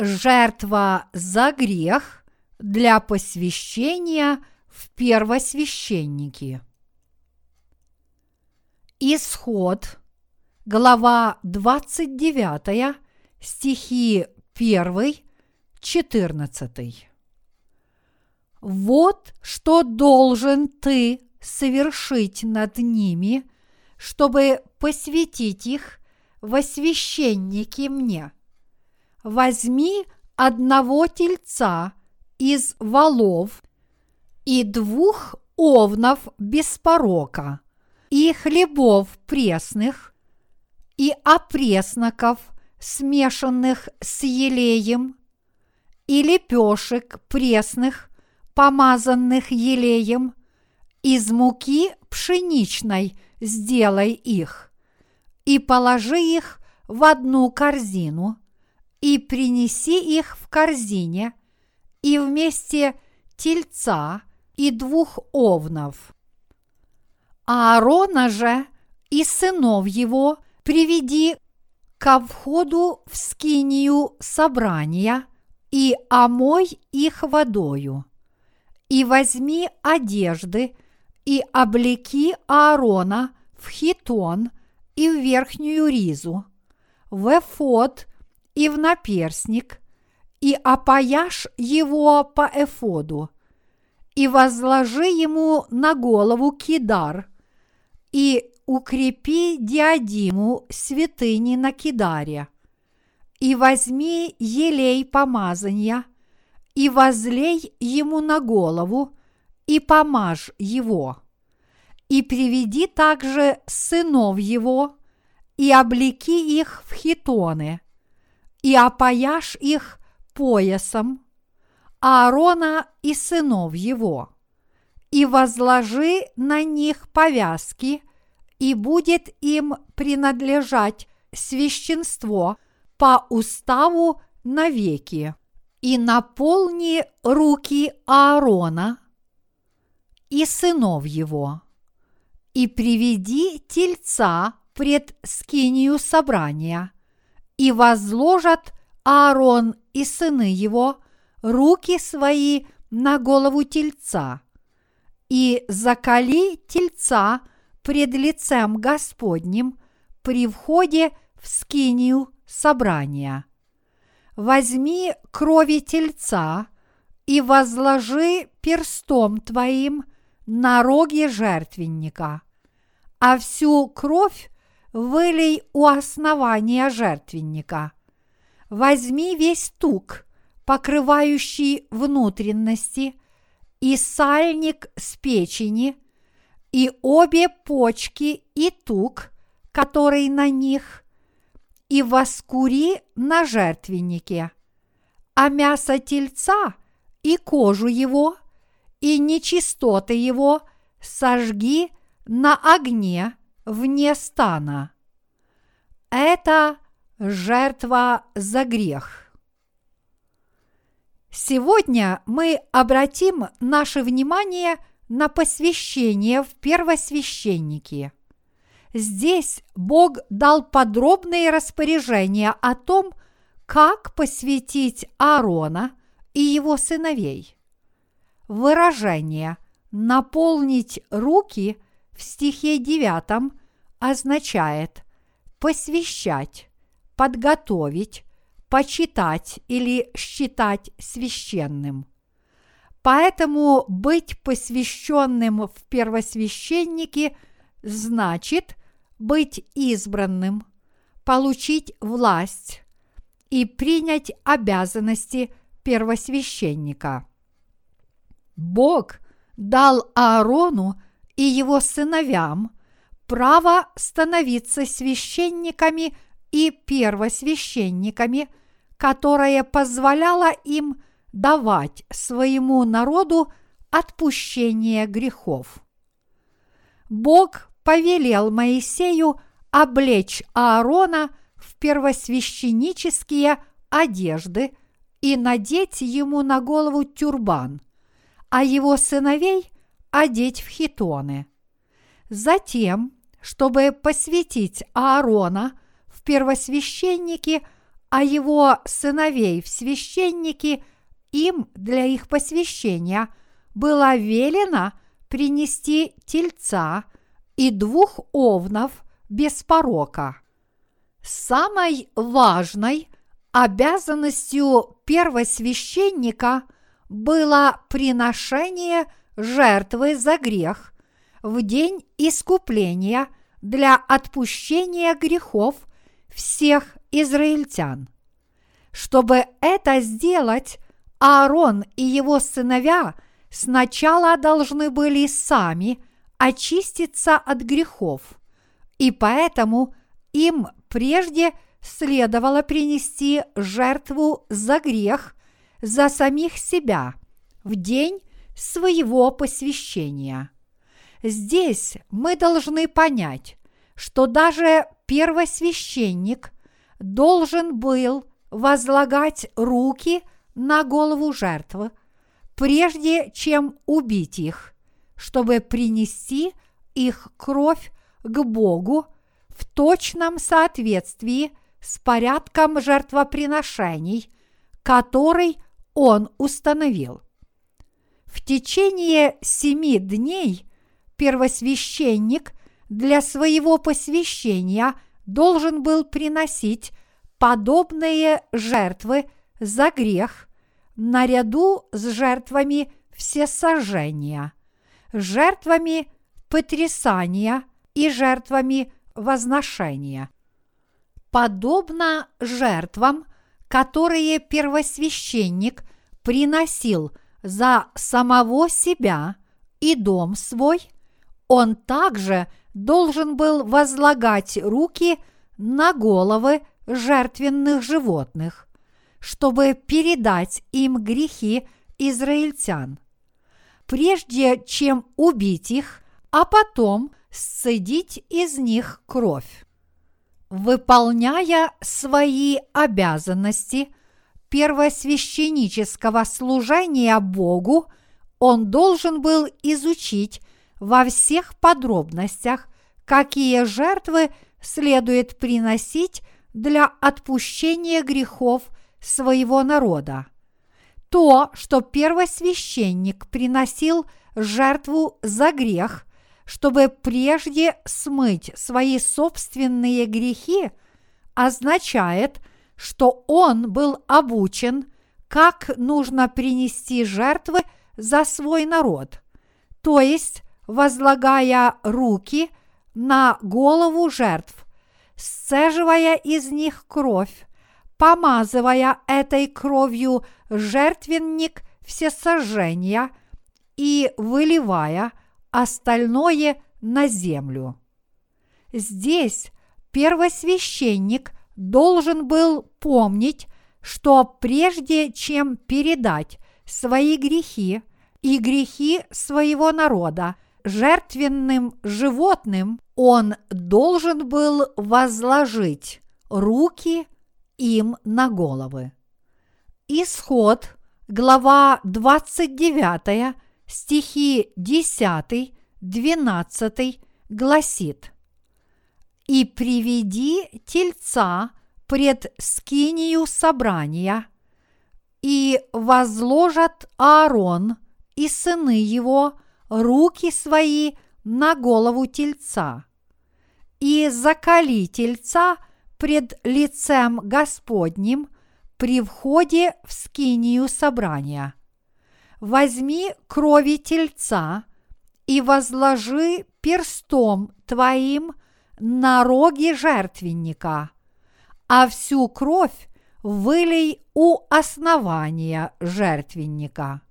жертва за грех для посвящения в первосвященники. Исход, глава 29, стихи 1, 14. Вот что должен ты совершить над ними, чтобы посвятить их во священники мне. Возьми одного тельца из волов и двух овнов без порока, и хлебов пресных, и опресноков, смешанных с елеем, и лепешек пресных, помазанных елеем, из муки пшеничной сделай их, и положи их в одну корзину, и принеси их в корзине, и вместе тельца и двух овнов. Аарона же и сынов его приведи ко входу в скинию собрания и омой их водою. И возьми одежды и облеки Аарона в хитон и в верхнюю ризу, в эфод и в наперсник, и опояшь его по эфоду, и возложи ему на голову кидар, и укрепи диадиму святыни на кидаре, и возьми елей помазания, и возлей ему на голову, и помажь его. И приведи также сынов его, и облеки их в хитоны, и опояшь их поясом, Аарона и сынов его, и возложи на них повязки, и будет им принадлежать священство по уставу навеки, и наполни руки Аарона и сынов его, и приведи тельца пред скинию собрания, и возложат Аарон и сыны его руки свои на голову тельца, и закали тельца пред лицем Господним при входе в скинию собрания. Возьми крови тельца и возложи перстом твоим на роге жертвенника, а всю кровь вылей у основания жертвенника. Возьми весь тук, покрывающий внутренности, и сальник с печени, и обе почки и тук, который на них, и воскури на жертвеннике, а мясо тельца и кожу его, и нечистоты его сожги на огне вне стана. Это жертва за грех. Сегодня мы обратим наше внимание на посвящение в первосвященники. Здесь Бог дал подробные распоряжения о том, как посвятить Аарона и его сыновей. Выражение «наполнить руки» в стихе 9 означает посвящать, подготовить, почитать или считать священным. Поэтому быть посвященным в первосвященники значит быть избранным, получить власть и принять обязанности первосвященника. Бог дал Аарону и его сыновьям право становиться священниками и первосвященниками, которое позволяло им давать своему народу отпущение грехов. Бог повелел Моисею облечь Аарона в первосвященнические одежды и надеть ему на голову тюрбан, а его сыновей одеть в хитоны. Затем, чтобы посвятить Аарона в первосвященники, а его сыновей в священники, им для их посвящения было велено принести тельца и двух овнов без порока. Самой важной обязанностью первосвященника было приношение жертвы за грех в день искупления для отпущения грехов всех израильтян. Чтобы это сделать, Аарон и его сыновья сначала должны были сами очиститься от грехов, и поэтому им прежде следовало принести жертву за грех за самих себя в день своего посвящения. Здесь мы должны понять, что даже первосвященник должен был возлагать руки на голову жертвы, прежде чем убить их, чтобы принести их кровь к Богу в точном соответствии с порядком жертвоприношений, который он установил. В течение семи дней первосвященник для своего посвящения должен был приносить подобные жертвы за грех наряду с жертвами всесожжения, жертвами потрясания и жертвами возношения. Подобно жертвам, которые первосвященник приносил за самого себя и дом свой, он также должен был возлагать руки на головы жертвенных животных, чтобы передать им грехи израильтян. Прежде чем убить их, а потом сцедить из них кровь. Выполняя свои обязанности первосвященнического служения Богу, он должен был изучить во всех подробностях, какие жертвы следует приносить для отпущения грехов своего народа. То, что первосвященник приносил жертву за грех, чтобы прежде смыть свои собственные грехи, означает, что он был обучен, как нужно принести жертвы за свой народ, то есть возлагая руки на голову жертв, сцеживая из них кровь, помазывая этой кровью жертвенник всесожжения и выливая – остальное на землю. Здесь первосвященник должен был помнить, что прежде чем передать свои грехи и грехи своего народа жертвенным животным, он должен был возложить руки им на головы. Исход, глава 29, стихи 10, 12 гласит «И приведи тельца пред скинию собрания, и возложат Аарон и сыны его руки свои на голову тельца, и закали тельца пред лицем Господним при входе в скинию собрания – возьми крови тельца и возложи перстом твоим на роги жертвенника, а всю кровь вылей у основания жертвенника.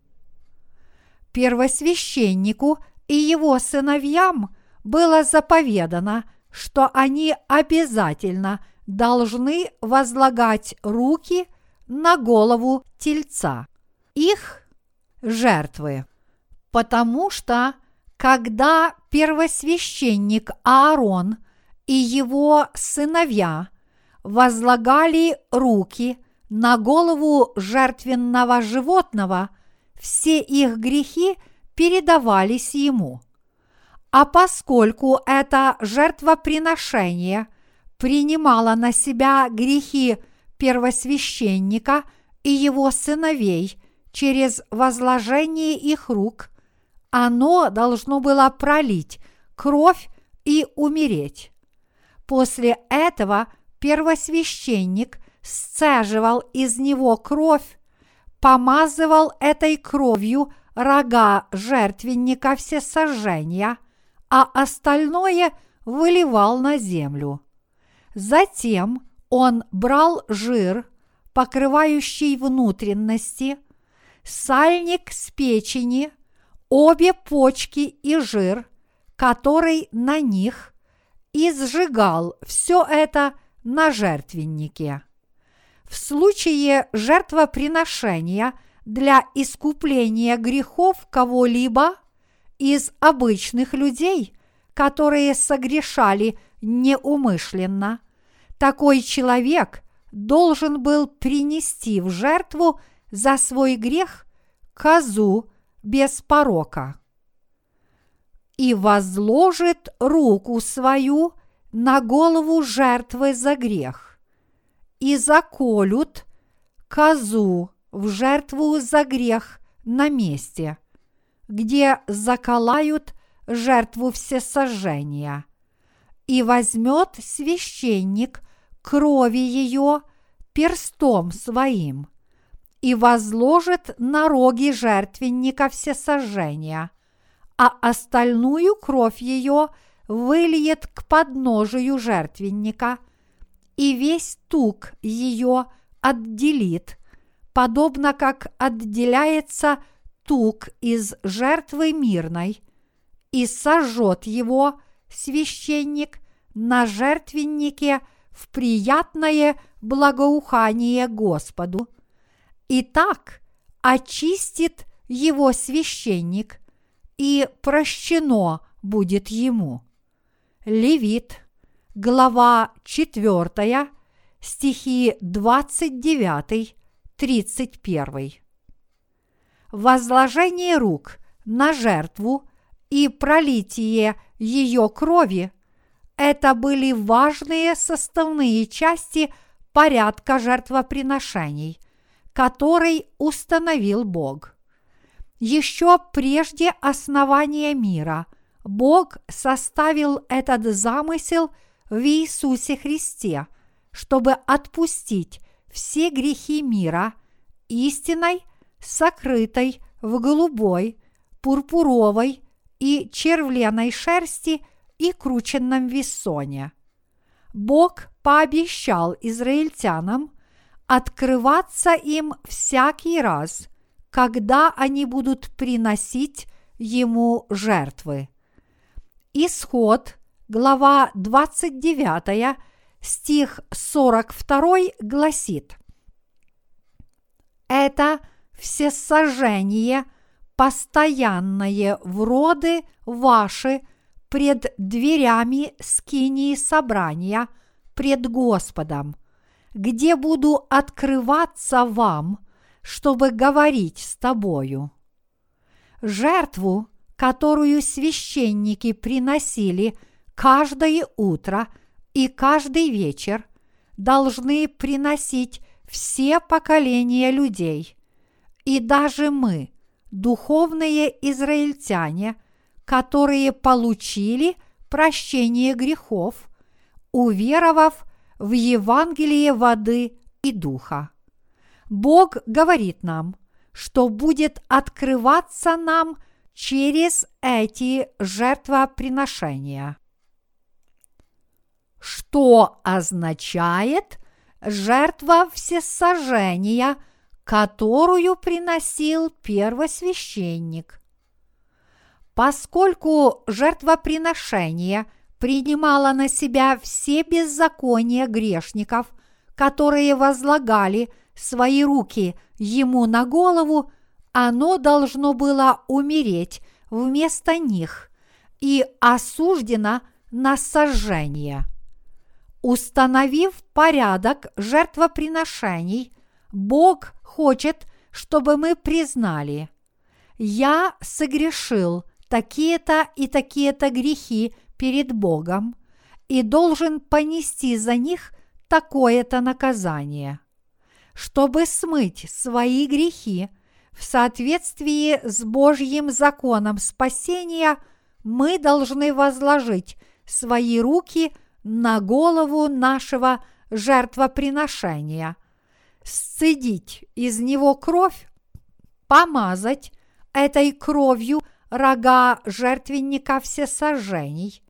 Первосвященнику и его сыновьям было заповедано, что они обязательно должны возлагать руки на голову тельца. Их жертвы. Потому что, когда первосвященник Аарон и его сыновья возлагали руки на голову жертвенного животного, все их грехи передавались ему. А поскольку это жертвоприношение принимало на себя грехи первосвященника и его сыновей через возложение их рук, оно должно было пролить кровь и умереть. После этого первосвященник сцеживал из него кровь, помазывал этой кровью рога жертвенника всесожжения, а остальное выливал на землю. Затем он брал жир, покрывающий внутренности, сальник с печени, обе почки и жир, который на них, и сжигал все это на жертвеннике. В случае жертвоприношения для искупления грехов кого-либо из обычных людей, которые согрешали неумышленно, такой человек должен был принести в жертву за свой грех козу без порока и возложит руку свою на голову жертвы за грех, и заколют козу в жертву за грех на месте, где заколают жертву всесожжения, и возьмет священник крови ее перстом своим и возложит на роги жертвенника всесожжения, а остальную кровь ее выльет к подножию жертвенника, и весь тук ее отделит, подобно как отделяется тук из жертвы мирной, и сожжет его священник на жертвеннике – в приятное благоухание Господу. И так очистит его священник, и прощено будет ему. Левит, глава 4, стихи 29-31. Возложение рук на жертву и пролитие ее крови это были важные составные части порядка жертвоприношений, который установил Бог. Еще прежде основания мира Бог составил этот замысел в Иисусе Христе, чтобы отпустить все грехи мира истиной, сокрытой в голубой, пурпуровой и червленой шерсти – и крученном весоне. Бог пообещал израильтянам открываться им всякий раз, когда они будут приносить ему жертвы. Исход, глава 29, стих 42 гласит «Это всесожжение, постоянное в роды ваши – пред дверями скинии собрания пред Господом, где буду открываться вам, чтобы говорить с тобою. Жертву, которую священники приносили каждое утро и каждый вечер, должны приносить все поколения людей. И даже мы, духовные израильтяне – которые получили прощение грехов, уверовав в Евангелие воды и духа. Бог говорит нам, что будет открываться нам через эти жертвоприношения. Что означает жертва всесожжения, которую приносил первосвященник? Поскольку жертвоприношение принимало на себя все беззакония грешников, которые возлагали свои руки ему на голову, оно должно было умереть вместо них и осуждено на сожжение. Установив порядок жертвоприношений, Бог хочет, чтобы мы признали, я согрешил такие-то и такие-то грехи перед Богом и должен понести за них такое-то наказание. чтобы смыть свои грехи, в соответствии с Божьим законом спасения, мы должны возложить свои руки на голову нашего жертвоприношения, сцедить из него кровь, помазать этой кровью рога жертвенника всесожжений,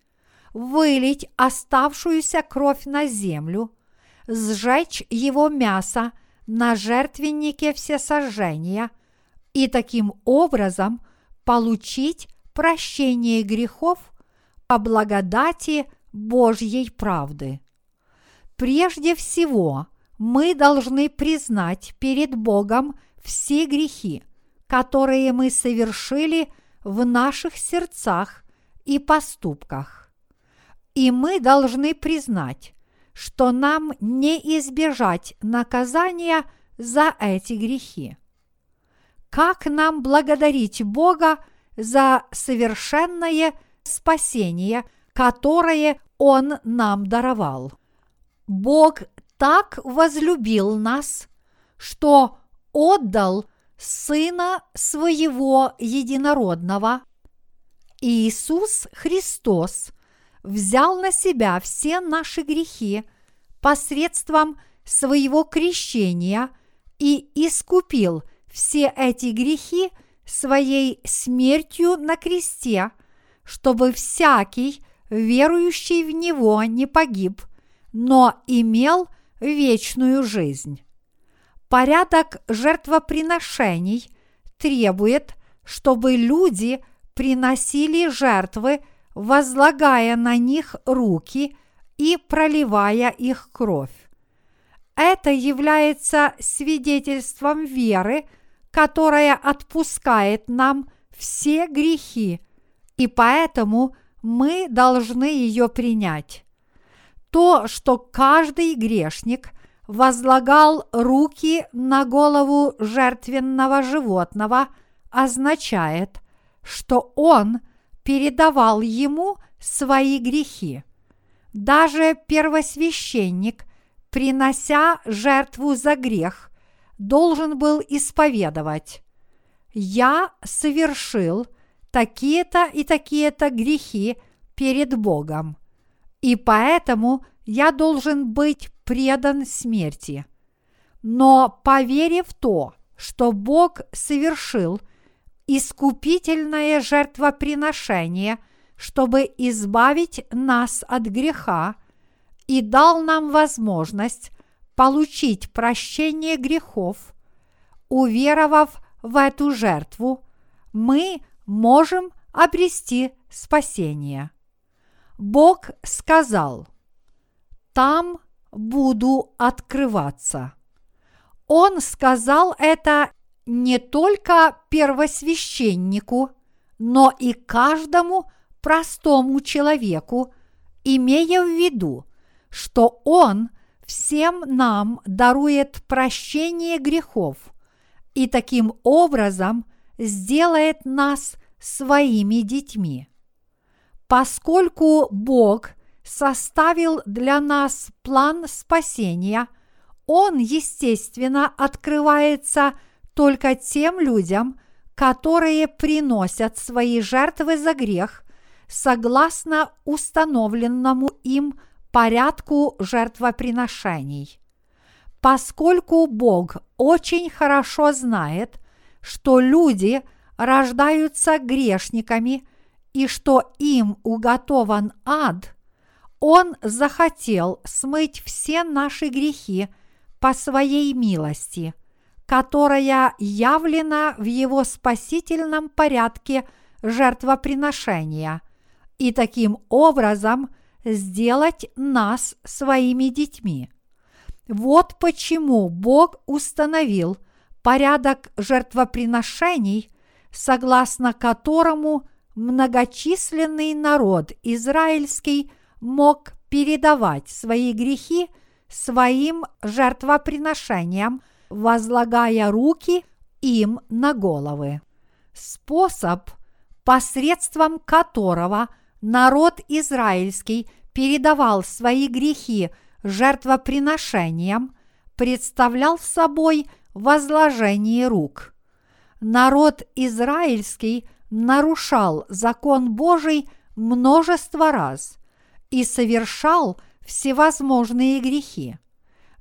вылить оставшуюся кровь на землю, сжечь его мясо на жертвеннике всесожжения и таким образом получить прощение грехов по благодати Божьей правды. Прежде всего, мы должны признать перед Богом все грехи, которые мы совершили в наших сердцах и поступках. И мы должны признать, что нам не избежать наказания за эти грехи. Как нам благодарить Бога за совершенное спасение, которое Он нам даровал? Бог так возлюбил нас, что отдал Сына Своего Единородного. Иисус Христос взял на себя все наши грехи посредством своего крещения и искупил все эти грехи своей смертью на кресте, чтобы всякий, верующий в Него, не погиб, но имел вечную жизнь. Порядок жертвоприношений требует, чтобы люди приносили жертвы, возлагая на них руки и проливая их кровь. Это является свидетельством веры, которая отпускает нам все грехи, и поэтому мы должны ее принять. То, что каждый грешник – возлагал руки на голову жертвенного животного, означает, что он передавал ему свои грехи. Даже первосвященник, принося жертву за грех, должен был исповедовать «Я совершил такие-то и такие-то грехи перед Богом, и поэтому я должен быть предан смерти. Но поверив в то, что Бог совершил искупительное жертвоприношение, чтобы избавить нас от греха и дал нам возможность получить прощение грехов, уверовав в эту жертву, мы можем обрести спасение. Бог сказал, там буду открываться. Он сказал это не только первосвященнику, но и каждому простому человеку, имея в виду, что Он всем нам дарует прощение грехов и таким образом сделает нас своими детьми. Поскольку Бог составил для нас план спасения, он, естественно, открывается только тем людям, которые приносят свои жертвы за грех согласно установленному им порядку жертвоприношений. Поскольку Бог очень хорошо знает, что люди рождаются грешниками и что им уготован ад – он захотел смыть все наши грехи по своей милости, которая явлена в его спасительном порядке жертвоприношения, и таким образом сделать нас своими детьми. Вот почему Бог установил порядок жертвоприношений, согласно которому многочисленный народ израильский мог передавать свои грехи своим жертвоприношениям, возлагая руки им на головы. Способ, посредством которого народ израильский передавал свои грехи жертвоприношениям, представлял собой возложение рук. Народ израильский нарушал закон Божий множество раз и совершал всевозможные грехи.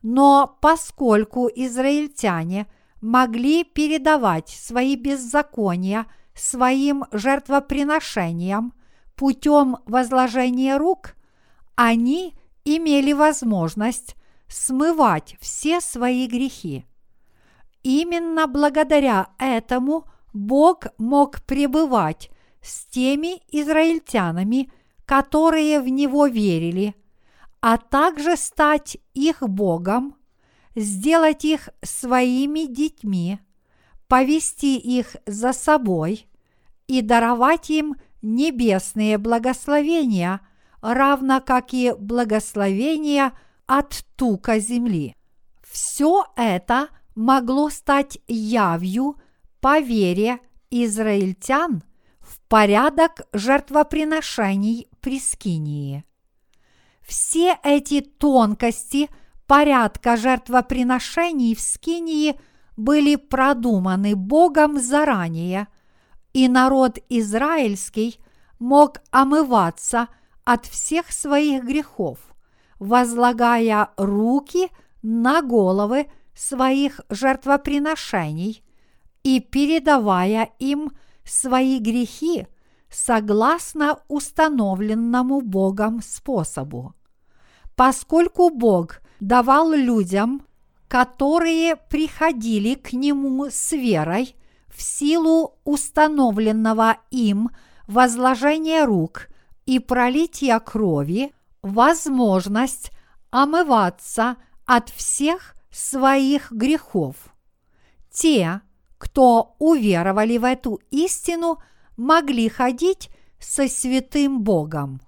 Но поскольку израильтяне могли передавать свои беззакония своим жертвоприношениям путем возложения рук, они имели возможность смывать все свои грехи. Именно благодаря этому Бог мог пребывать с теми израильтянами, которые в Него верили, а также стать их Богом, сделать их своими детьми, повести их за собой и даровать им небесные благословения, равно как и благословения от тука земли. Все это могло стать явью по вере израильтян в порядок жертвоприношений при Скинии. Все эти тонкости порядка жертвоприношений в Скинии были продуманы Богом заранее, и народ израильский мог омываться от всех своих грехов, возлагая руки на головы своих жертвоприношений и передавая им свои грехи согласно установленному Богом способу. Поскольку Бог давал людям, которые приходили к Нему с верой в силу установленного им возложения рук и пролития крови, возможность омываться от всех своих грехов. Те, кто уверовали в эту истину, могли ходить со святым Богом.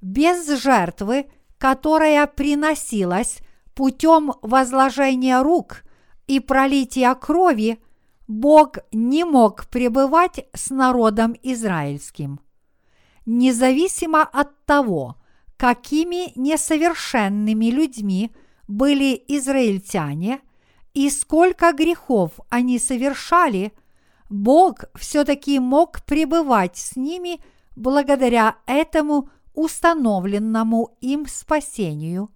Без жертвы, которая приносилась путем возложения рук и пролития крови, Бог не мог пребывать с народом израильским. Независимо от того, какими несовершенными людьми были израильтяне и сколько грехов они совершали, Бог все-таки мог пребывать с ними благодаря этому установленному им спасению,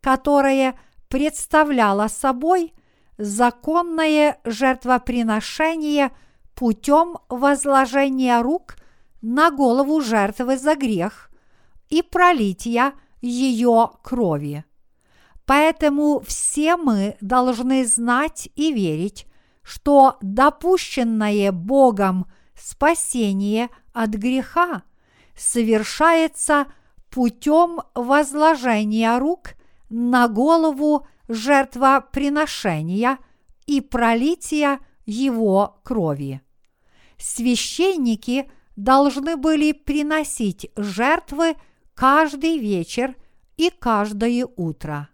которое представляло собой законное жертвоприношение путем возложения рук на голову жертвы за грех и пролития ее крови. Поэтому все мы должны знать и верить, что допущенное Богом спасение от греха совершается путем возложения рук на голову жертвоприношения и пролития его крови. Священники должны были приносить жертвы каждый вечер и каждое утро.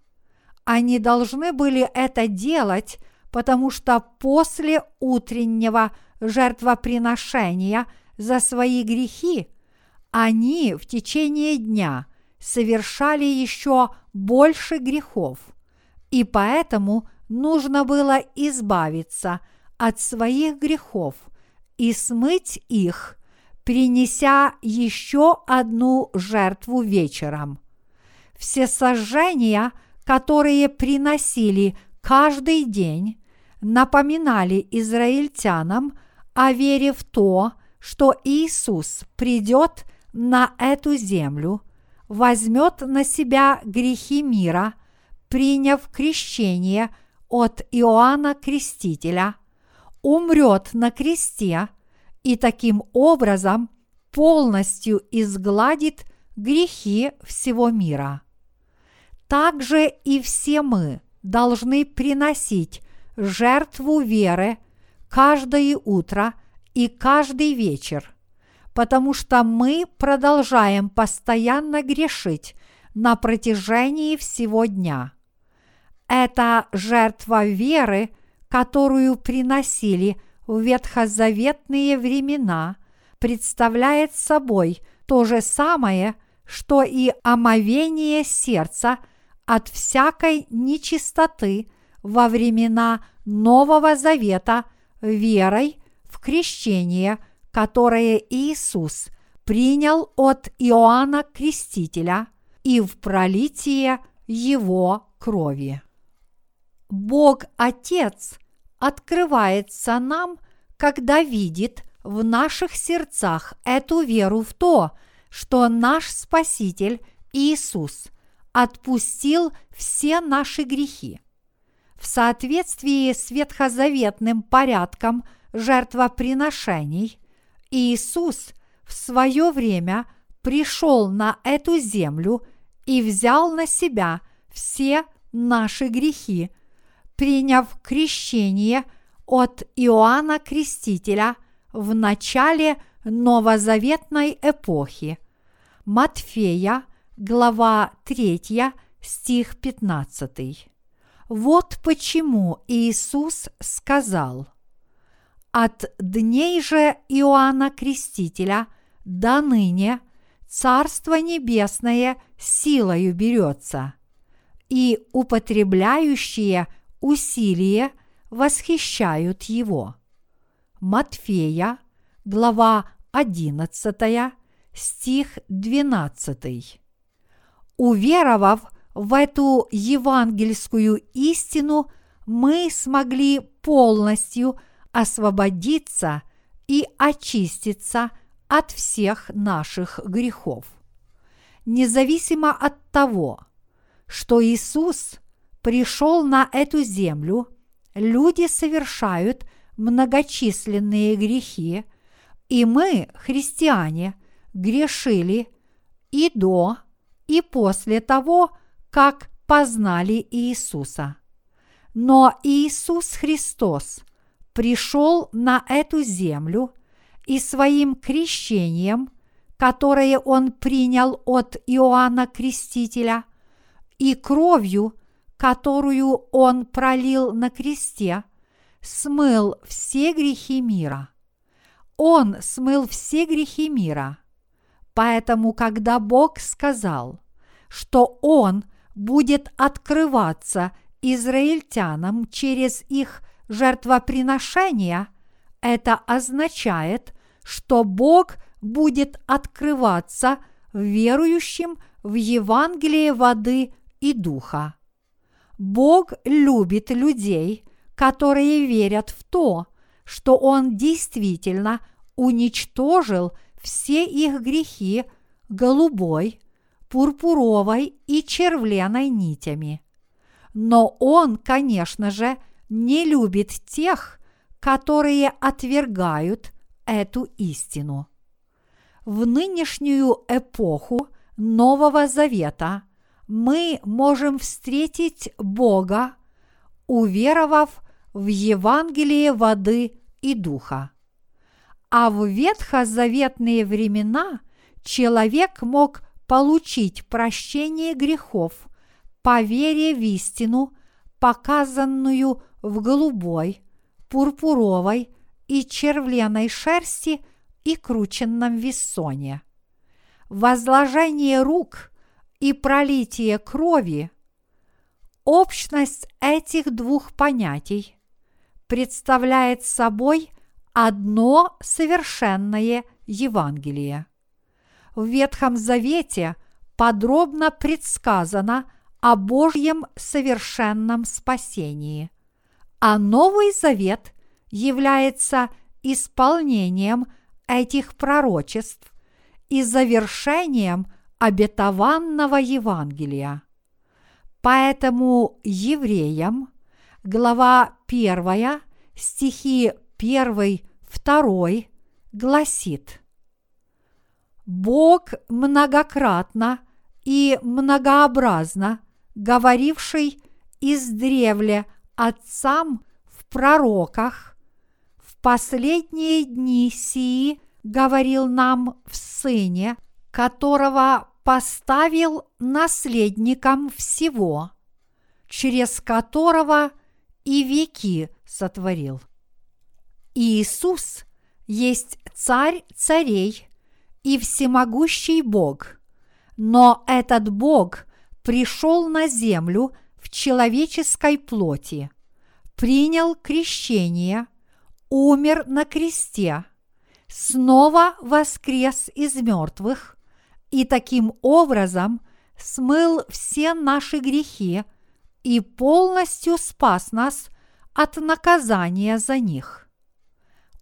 Они должны были это делать, потому что после утреннего жертвоприношения за свои грехи они в течение дня совершали еще больше грехов, и поэтому нужно было избавиться от своих грехов и смыть их, принеся еще одну жертву вечером. Все сожжения – которые приносили каждый день, напоминали израильтянам о вере в то, что Иисус придет на эту землю, возьмет на себя грехи мира, приняв крещение от Иоанна Крестителя, умрет на кресте и таким образом полностью изгладит грехи всего мира также и все мы должны приносить жертву веры каждое утро и каждый вечер, потому что мы продолжаем постоянно грешить на протяжении всего дня. Это жертва веры, которую приносили в ветхозаветные времена, представляет собой то же самое, что и омовение сердца – от всякой нечистоты во времена Нового Завета верой в крещение, которое Иисус принял от Иоанна Крестителя и в пролитие его крови. Бог Отец открывается нам, когда видит в наших сердцах эту веру в то, что наш Спаситель Иисус отпустил все наши грехи. В соответствии с ветхозаветным порядком жертвоприношений, Иисус в свое время пришел на эту землю и взял на себя все наши грехи, приняв крещение от Иоанна Крестителя в начале новозаветной эпохи. Матфея, глава 3, стих 15. Вот почему Иисус сказал, «От дней же Иоанна Крестителя до ныне Царство Небесное силою берется, и употребляющие усилие восхищают его». Матфея, глава 11, стих 12. Уверовав в эту евангельскую истину, мы смогли полностью освободиться и очиститься от всех наших грехов. Независимо от того, что Иисус пришел на эту землю, люди совершают многочисленные грехи, и мы, христиане, грешили и до, и после того, как познали Иисуса. Но Иисус Христос пришел на эту землю и своим крещением, которое Он принял от Иоанна Крестителя, и кровью, которую Он пролил на кресте, смыл все грехи мира. Он смыл все грехи мира. Поэтому, когда Бог сказал, что Он будет открываться израильтянам через их жертвоприношения, это означает, что Бог будет открываться верующим в Евангелие воды и духа. Бог любит людей, которые верят в то, что Он действительно уничтожил все их грехи голубой, пурпуровой и червленой нитями. Но он, конечно же, не любит тех, которые отвергают эту истину. В нынешнюю эпоху Нового Завета мы можем встретить Бога, уверовав в Евангелие воды и духа. А в ветхозаветные времена человек мог получить прощение грехов по вере в истину, показанную в голубой, пурпуровой и червленой шерсти и крученном вессоне. Возложение рук и пролитие крови – общность этих двух понятий представляет собой одно совершенное Евангелие в Ветхом Завете подробно предсказано о Божьем совершенном спасении, а Новый Завет является исполнением этих пророчеств и завершением обетованного Евангелия. Поэтому евреям, глава 1, стихи 1, 2 гласит – Бог многократно и многообразно говоривший издревле отцам в пророках, в последние дни сии говорил нам в Сыне, которого поставил наследником всего, через которого и веки сотворил. Иисус есть царь царей и всемогущий Бог. Но этот Бог пришел на землю в человеческой плоти, принял крещение, умер на кресте, снова воскрес из мертвых и таким образом смыл все наши грехи и полностью спас нас от наказания за них.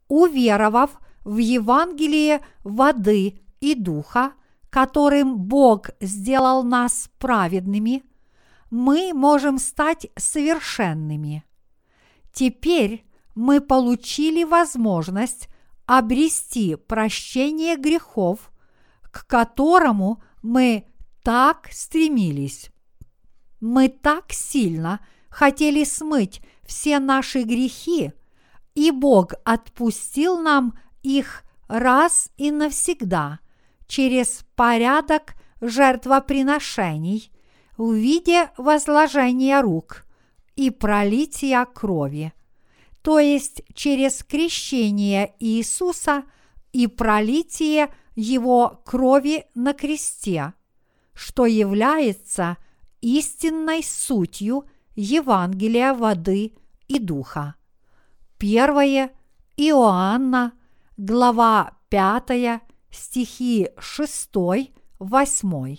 Уверовав в Евангелие воды и духа, которым Бог сделал нас праведными, мы можем стать совершенными. Теперь мы получили возможность обрести прощение грехов, к которому мы так стремились. Мы так сильно хотели смыть все наши грехи, и Бог отпустил нам их раз и навсегда через порядок жертвоприношений в виде возложения рук и пролития крови, то есть через крещение Иисуса и пролитие Его крови на кресте, что является истинной сутью Евангелия воды и духа. Первое Иоанна, глава 5, стихи 6, 8.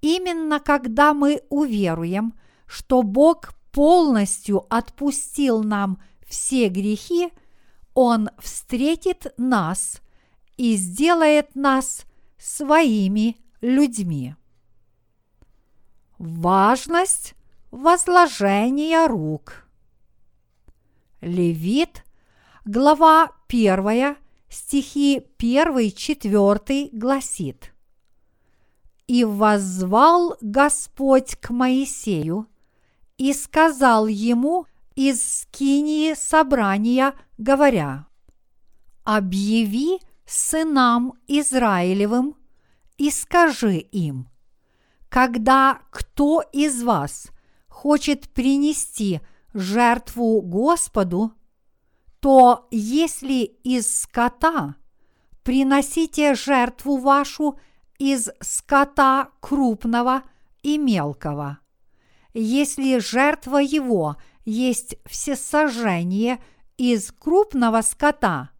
Именно когда мы уверуем, что Бог полностью отпустил нам все грехи, Он встретит нас и сделает нас своими людьми. Важность возложения рук – Левит, глава 1, стихи 1-4 гласит. «И воззвал Господь к Моисею и сказал ему из скинии собрания, говоря, «Объяви сынам Израилевым и скажи им, когда кто из вас хочет принести – жертву Господу, то если из скота приносите жертву вашу из скота крупного и мелкого. Если жертва его есть всесожжение из крупного скота,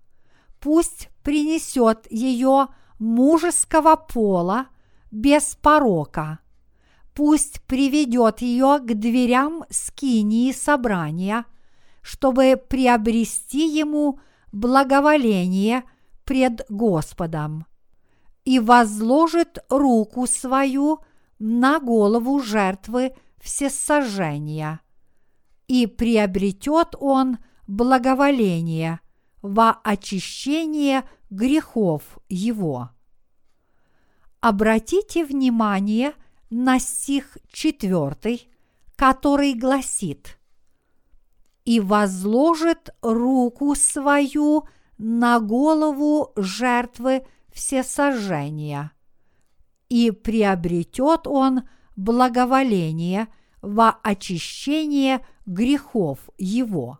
пусть принесет ее мужеского пола без порока – пусть приведет ее к дверям скинии собрания, чтобы приобрести ему благоволение пред Господом, и возложит руку свою на голову жертвы всесожжения, и приобретет он благоволение во очищение грехов его. Обратите внимание – на стих 4, который гласит «И возложит руку свою на голову жертвы всесожжения, и приобретет он благоволение во очищение грехов его».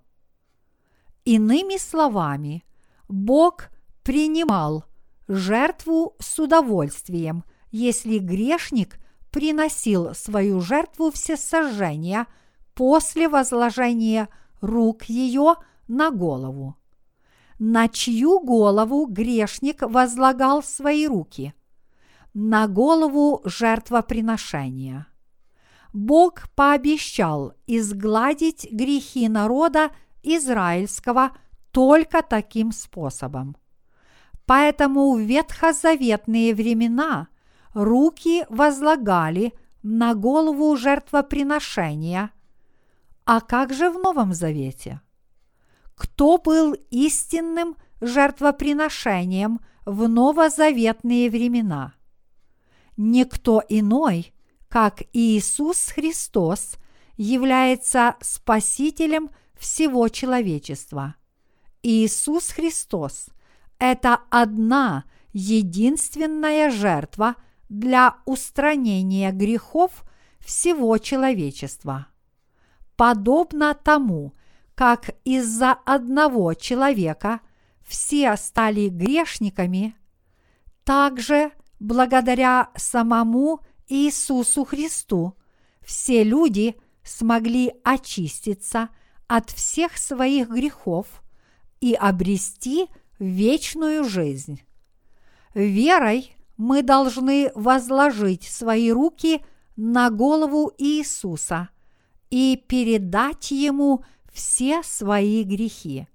Иными словами, Бог принимал жертву с удовольствием, если грешник приносил свою жертву всесожжения после возложения рук ее на голову. На чью голову грешник возлагал свои руки? На голову жертвоприношения. Бог пообещал изгладить грехи народа израильского только таким способом. Поэтому в ветхозаветные времена руки возлагали на голову жертвоприношения. А как же в Новом Завете? Кто был истинным жертвоприношением в новозаветные времена? Никто иной, как Иисус Христос, является Спасителем всего человечества. Иисус Христос – это одна единственная жертва – для устранения грехов всего человечества. Подобно тому, как из-за одного человека все стали грешниками, также благодаря самому Иисусу Христу все люди смогли очиститься от всех своих грехов и обрести вечную жизнь. Верой мы должны возложить свои руки на голову Иисуса и передать Ему все свои грехи.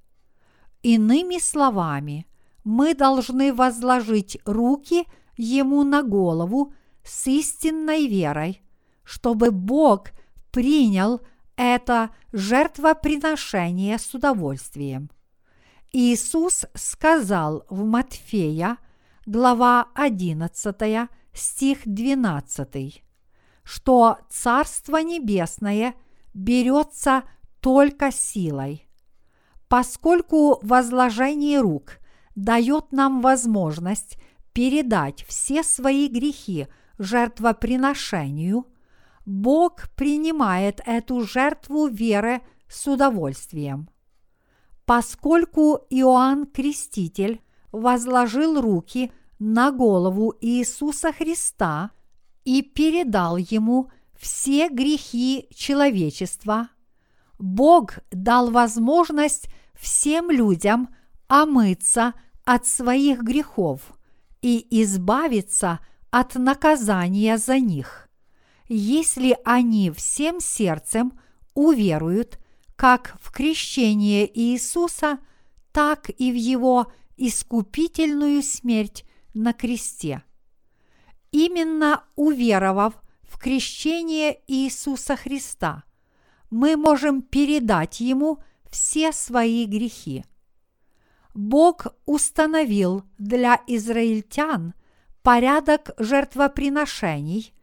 Иными словами, мы должны возложить руки Ему на голову с истинной верой, чтобы Бог принял это жертвоприношение с удовольствием. Иисус сказал в Матфея, глава 11, стих 12, что Царство Небесное берется только силой. Поскольку возложение рук дает нам возможность передать все свои грехи жертвоприношению, Бог принимает эту жертву веры с удовольствием. Поскольку Иоанн Креститель возложил руки на голову Иисуса Христа и передал ему все грехи человечества, Бог дал возможность всем людям омыться от своих грехов и избавиться от наказания за них, если они всем сердцем уверуют как в крещение Иисуса, так и в Его искупительную смерть на кресте. Именно уверовав в крещение Иисуса Христа, мы можем передать Ему все свои грехи. Бог установил для израильтян порядок жертвоприношений,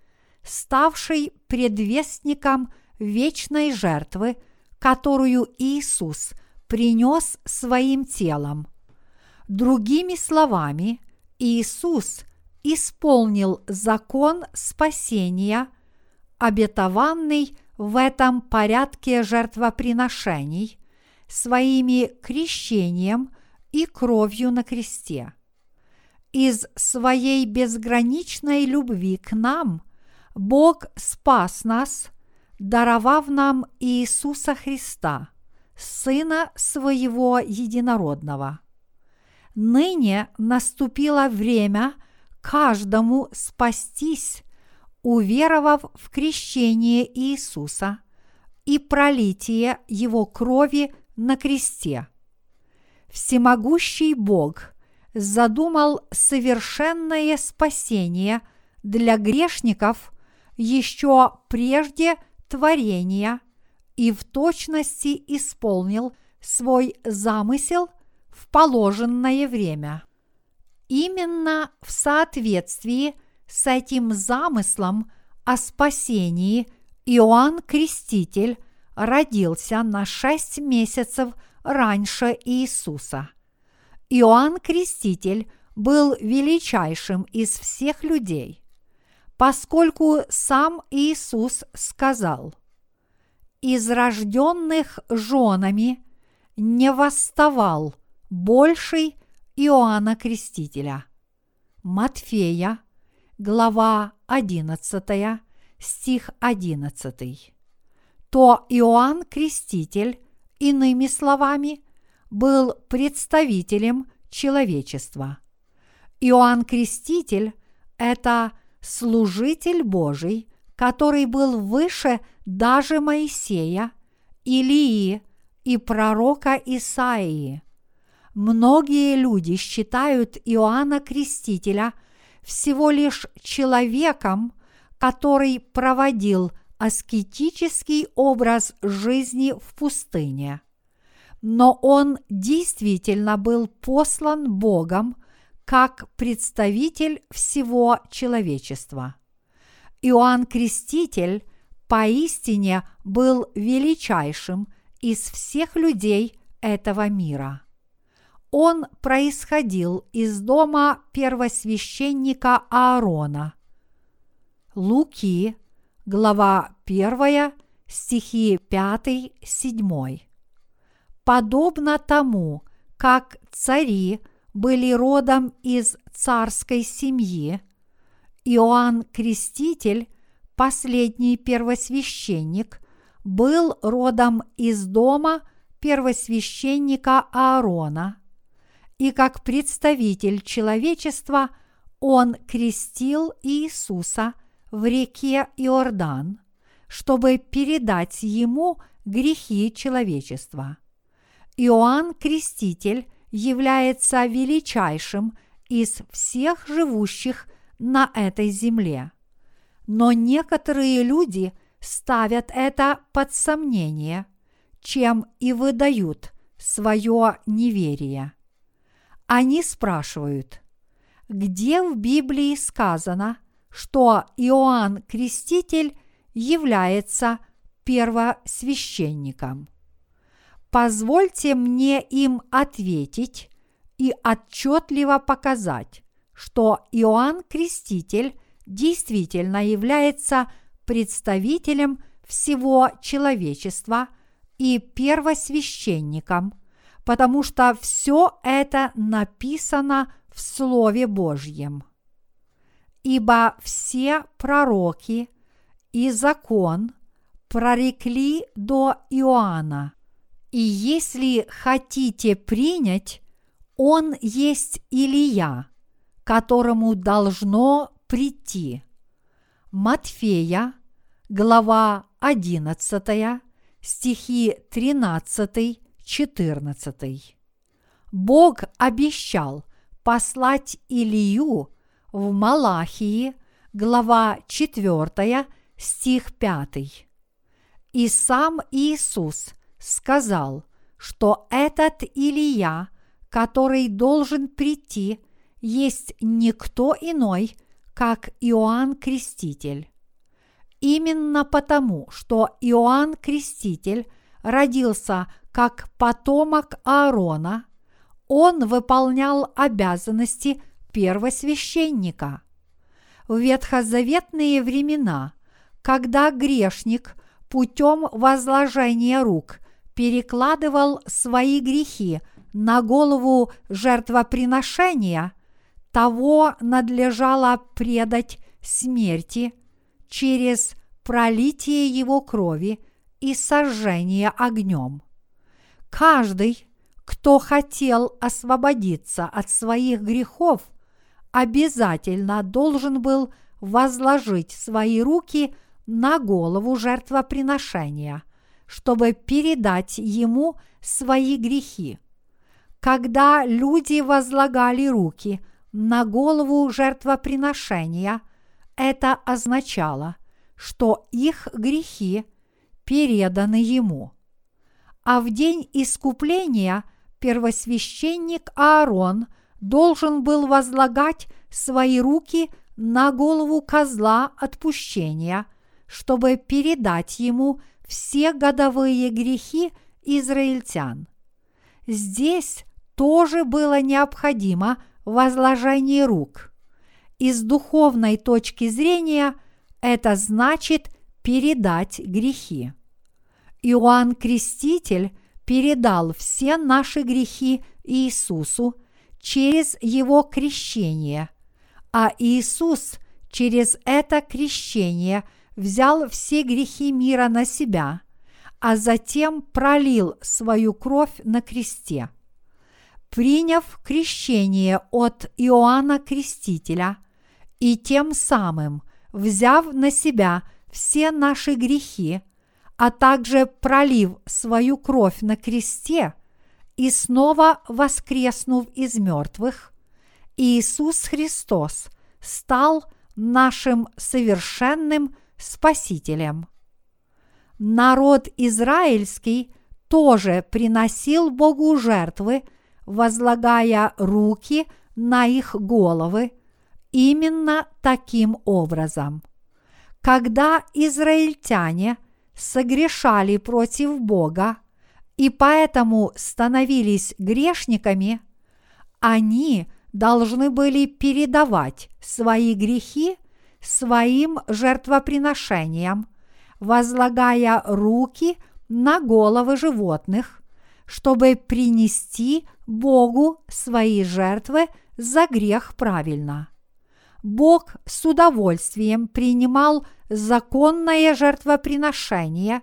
ставший предвестником вечной жертвы, которую Иисус принес своим телом. Другими словами, Иисус исполнил закон спасения, обетованный в этом порядке жертвоприношений, своими крещением и кровью на кресте. Из своей безграничной любви к нам Бог спас нас, даровав нам Иисуса Христа, Сына Своего Единородного – ныне наступило время каждому спастись, уверовав в крещение Иисуса и пролитие Его крови на кресте. Всемогущий Бог задумал совершенное спасение для грешников еще прежде творения и в точности исполнил свой замысел – в положенное время. Именно в соответствии с этим замыслом о спасении Иоанн Креститель родился на шесть месяцев раньше Иисуса. Иоанн Креститель был величайшим из всех людей, поскольку сам Иисус сказал, «Из рожденных женами не восставал больший Иоанна Крестителя. Матфея, глава 11, стих 11. То Иоанн Креститель, иными словами, был представителем человечества. Иоанн Креститель – это служитель Божий, который был выше даже Моисея, Илии и пророка Исаии – Многие люди считают Иоанна Крестителя всего лишь человеком, который проводил аскетический образ жизни в пустыне. Но он действительно был послан Богом как представитель всего человечества. Иоанн Креститель поистине был величайшим из всех людей этого мира он происходил из дома первосвященника Аарона. Луки, глава 1, стихи 5-7. Подобно тому, как цари были родом из царской семьи, Иоанн Креститель, последний первосвященник, был родом из дома первосвященника Аарона, и как представитель человечества он крестил Иисуса в реке Иордан, чтобы передать ему грехи человечества. Иоанн Креститель является величайшим из всех живущих на этой земле. Но некоторые люди ставят это под сомнение, чем и выдают свое неверие. Они спрашивают, где в Библии сказано, что Иоанн Креститель является первосвященником? Позвольте мне им ответить и отчетливо показать, что Иоанн Креститель действительно является представителем всего человечества и первосвященником, потому что все это написано в Слове Божьем. Ибо все пророки и закон прорекли до Иоанна, и если хотите принять, он есть Илия, которому должно прийти. Матфея, глава 11, стихи 13-14. Бог обещал послать Илию в Малахии, глава 4, стих 5. И сам Иисус сказал, что этот Илия, который должен прийти, есть никто иной, как Иоанн Креститель. Именно потому, что Иоанн Креститель родился как потомок Аарона, он выполнял обязанности первосвященника. В ветхозаветные времена, когда грешник путем возложения рук перекладывал свои грехи на голову жертвоприношения, того надлежало предать смерти через пролитие его крови и сожжение огнем. Каждый, кто хотел освободиться от своих грехов, обязательно должен был возложить свои руки на голову жертвоприношения, чтобы передать ему свои грехи. Когда люди возлагали руки на голову жертвоприношения, это означало, что их грехи переданы ему. А в день искупления первосвященник Аарон должен был возлагать свои руки на голову козла отпущения, чтобы передать ему все годовые грехи израильтян. Здесь тоже было необходимо возложение рук. Из духовной точки зрения это значит передать грехи. Иоанн Креститель передал все наши грехи Иисусу через его крещение, а Иисус через это крещение взял все грехи мира на себя, а затем пролил свою кровь на кресте – приняв крещение от Иоанна Крестителя и тем самым взяв на себя все наши грехи, а также пролив свою кровь на кресте и снова воскреснув из мертвых, Иисус Христос стал нашим совершенным Спасителем. Народ израильский тоже приносил Богу жертвы – возлагая руки на их головы именно таким образом. Когда израильтяне согрешали против Бога и поэтому становились грешниками, они должны были передавать свои грехи своим жертвоприношениям, возлагая руки на головы животных, чтобы принести Богу свои жертвы за грех правильно. Бог с удовольствием принимал законное жертвоприношение,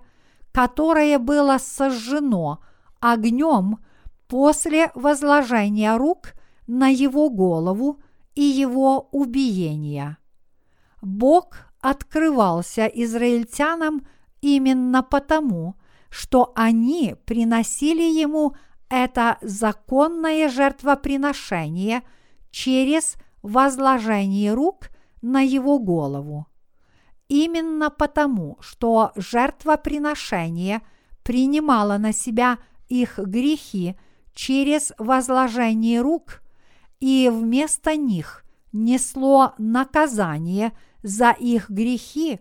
которое было сожжено огнем после возложения рук на его голову и его убиения. Бог открывался израильтянам именно потому, что они приносили ему это законное жертвоприношение через возложение рук на его голову. Именно потому, что жертвоприношение принимало на себя их грехи через возложение рук и вместо них несло наказание за их грехи,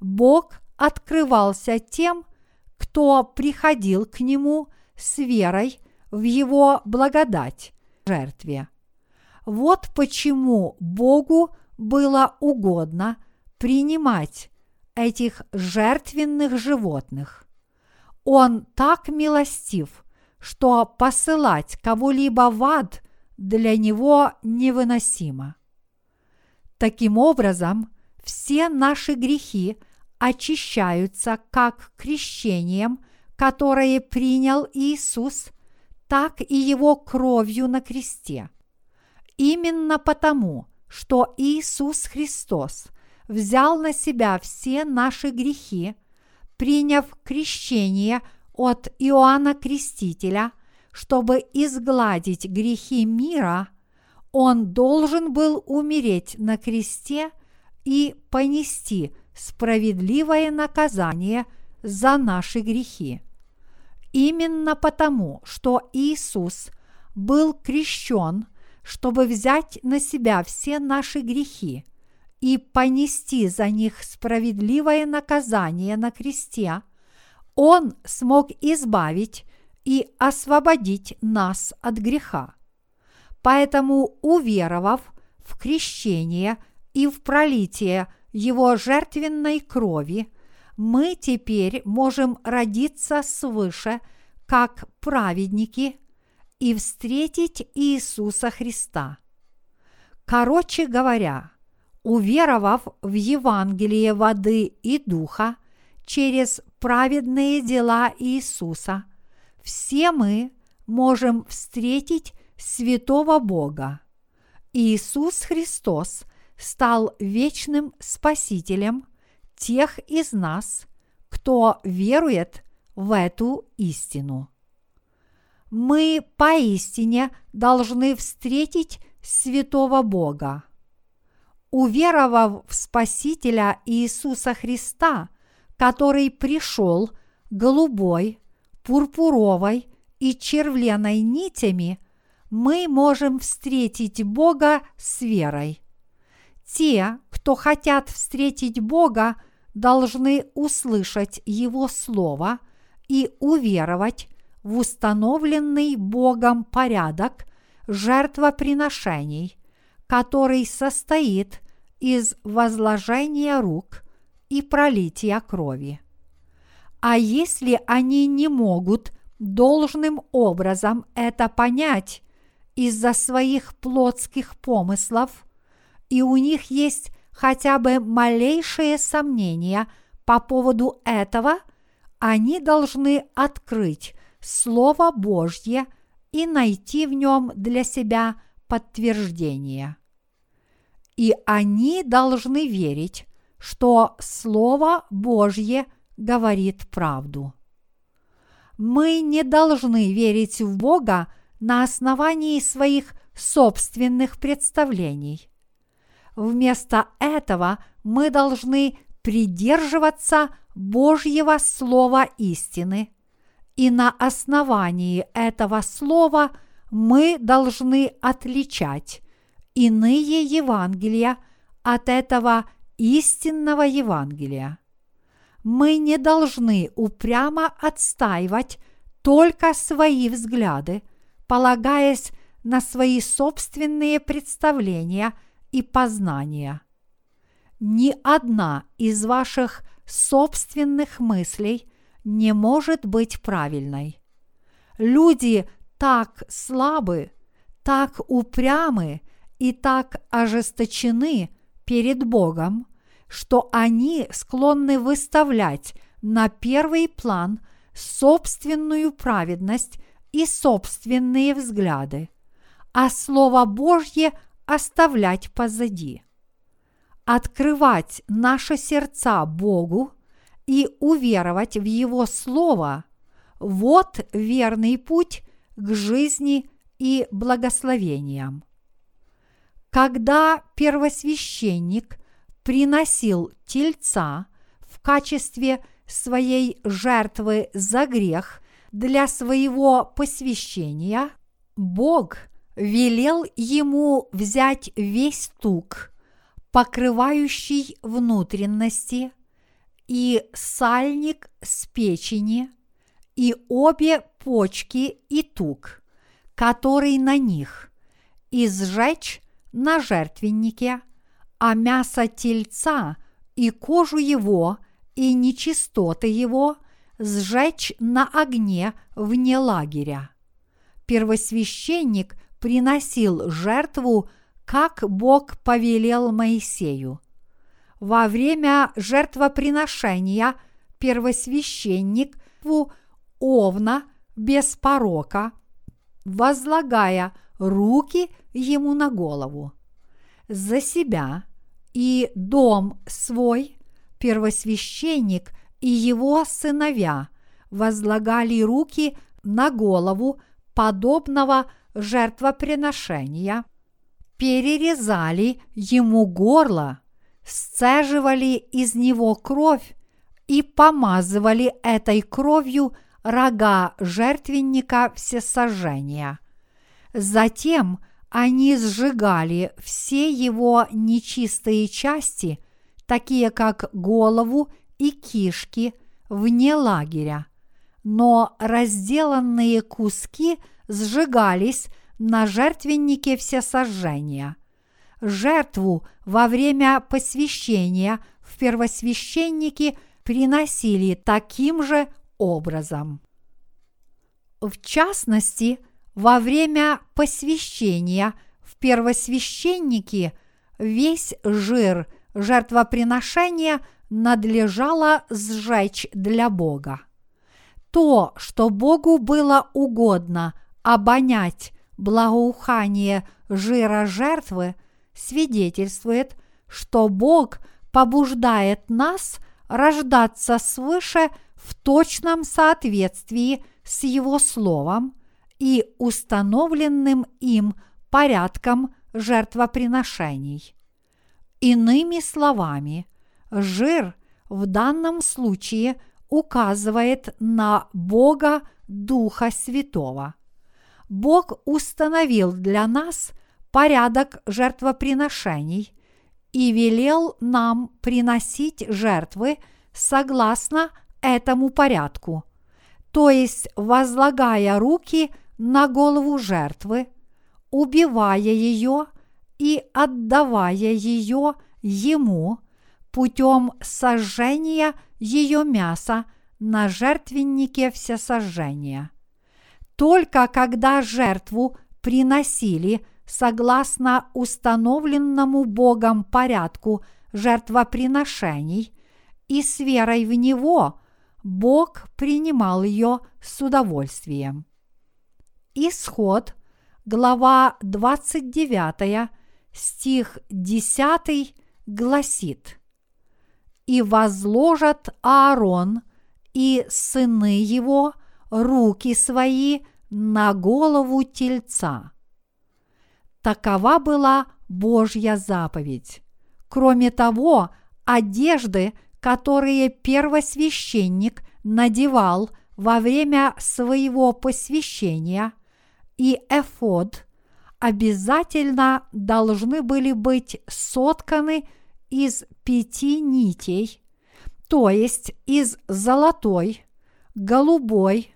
Бог открывался тем, кто приходил к Нему с верой в Его благодать жертве. Вот почему Богу было угодно принимать этих жертвенных животных. Он так милостив, что посылать кого-либо в ад для него невыносимо. Таким образом, все наши грехи очищаются как крещением, которое принял Иисус, так и его кровью на кресте. Именно потому, что Иисус Христос взял на себя все наши грехи, приняв крещение от Иоанна Крестителя, чтобы изгладить грехи мира, Он должен был умереть на кресте и понести справедливое наказание за наши грехи. Именно потому, что Иисус был крещен, чтобы взять на себя все наши грехи и понести за них справедливое наказание на кресте, Он смог избавить и освободить нас от греха. Поэтому, уверовав в крещение и в пролитие Его жертвенной крови, мы теперь можем родиться свыше как праведники и встретить Иисуса Христа. Короче говоря, уверовав в Евангелие воды и духа через праведные дела Иисуса, все мы можем встретить святого Бога. Иисус Христос стал вечным Спасителем тех из нас, кто верует в эту истину. Мы поистине должны встретить святого Бога. Уверовав в Спасителя Иисуса Христа, который пришел голубой, пурпуровой и червленой нитями, мы можем встретить Бога с верой. Те, кто хотят встретить Бога, должны услышать Его Слово и уверовать в установленный Богом порядок жертвоприношений, который состоит из возложения рук и пролития крови. А если они не могут должным образом это понять из-за своих плотских помыслов, и у них есть хотя бы малейшие сомнения по поводу этого, они должны открыть Слово Божье и найти в нем для себя подтверждение. И они должны верить, что Слово Божье говорит правду. Мы не должны верить в Бога на основании своих собственных представлений. Вместо этого мы должны придерживаться Божьего Слова истины, и на основании этого Слова мы должны отличать иные Евангелия от этого истинного Евангелия. Мы не должны упрямо отстаивать только свои взгляды, полагаясь на свои собственные представления – и познания. Ни одна из ваших собственных мыслей не может быть правильной. Люди так слабы, так упрямы и так ожесточены перед Богом, что они склонны выставлять на первый план собственную праведность и собственные взгляды, а Слово Божье оставлять позади. Открывать наши сердца Богу и уверовать в Его Слово – вот верный путь к жизни и благословениям. Когда первосвященник приносил тельца в качестве своей жертвы за грех для своего посвящения, Бог велел ему взять весь тук, покрывающий внутренности, и сальник с печени, и обе почки и тук, который на них, и сжечь на жертвеннике, а мясо тельца и кожу его и нечистоты его сжечь на огне вне лагеря. Первосвященник приносил жертву, как Бог повелел Моисею. Во время жертвоприношения. Первосвященник в овна без порока, возлагая руки ему на голову. За себя и дом свой. Первосвященник и его сыновья возлагали руки на голову подобного жертвоприношения, перерезали ему горло, сцеживали из него кровь и помазывали этой кровью рога жертвенника всесожжения. Затем они сжигали все его нечистые части, такие как голову и кишки, вне лагеря, но разделанные куски сжигались на жертвеннике всесожжения. Жертву во время посвящения в первосвященники приносили таким же образом. В частности, во время посвящения в первосвященники весь жир жертвоприношения надлежало сжечь для Бога. То, что Богу было угодно обонять благоухание жира жертвы, свидетельствует, что Бог побуждает нас рождаться свыше в точном соответствии с Его Словом и установленным им порядком жертвоприношений. Иными словами, жир в данном случае указывает на Бога Духа Святого. Бог установил для нас порядок жертвоприношений и велел нам приносить жертвы согласно этому порядку, то есть возлагая руки на голову жертвы, убивая ее и отдавая ее ему путем сожжения ее мяса на жертвеннике всесожжения. Только когда жертву приносили согласно установленному Богом порядку жертвоприношений и с верой в Него, Бог принимал ее с удовольствием. Исход, глава 29, стих 10 гласит «И возложат Аарон и сыны его руки свои на голову тельца». Такова была Божья заповедь. Кроме того, одежды, которые первосвященник надевал во время своего посвящения, и эфод обязательно должны были быть сотканы из пяти нитей, то есть из золотой, голубой,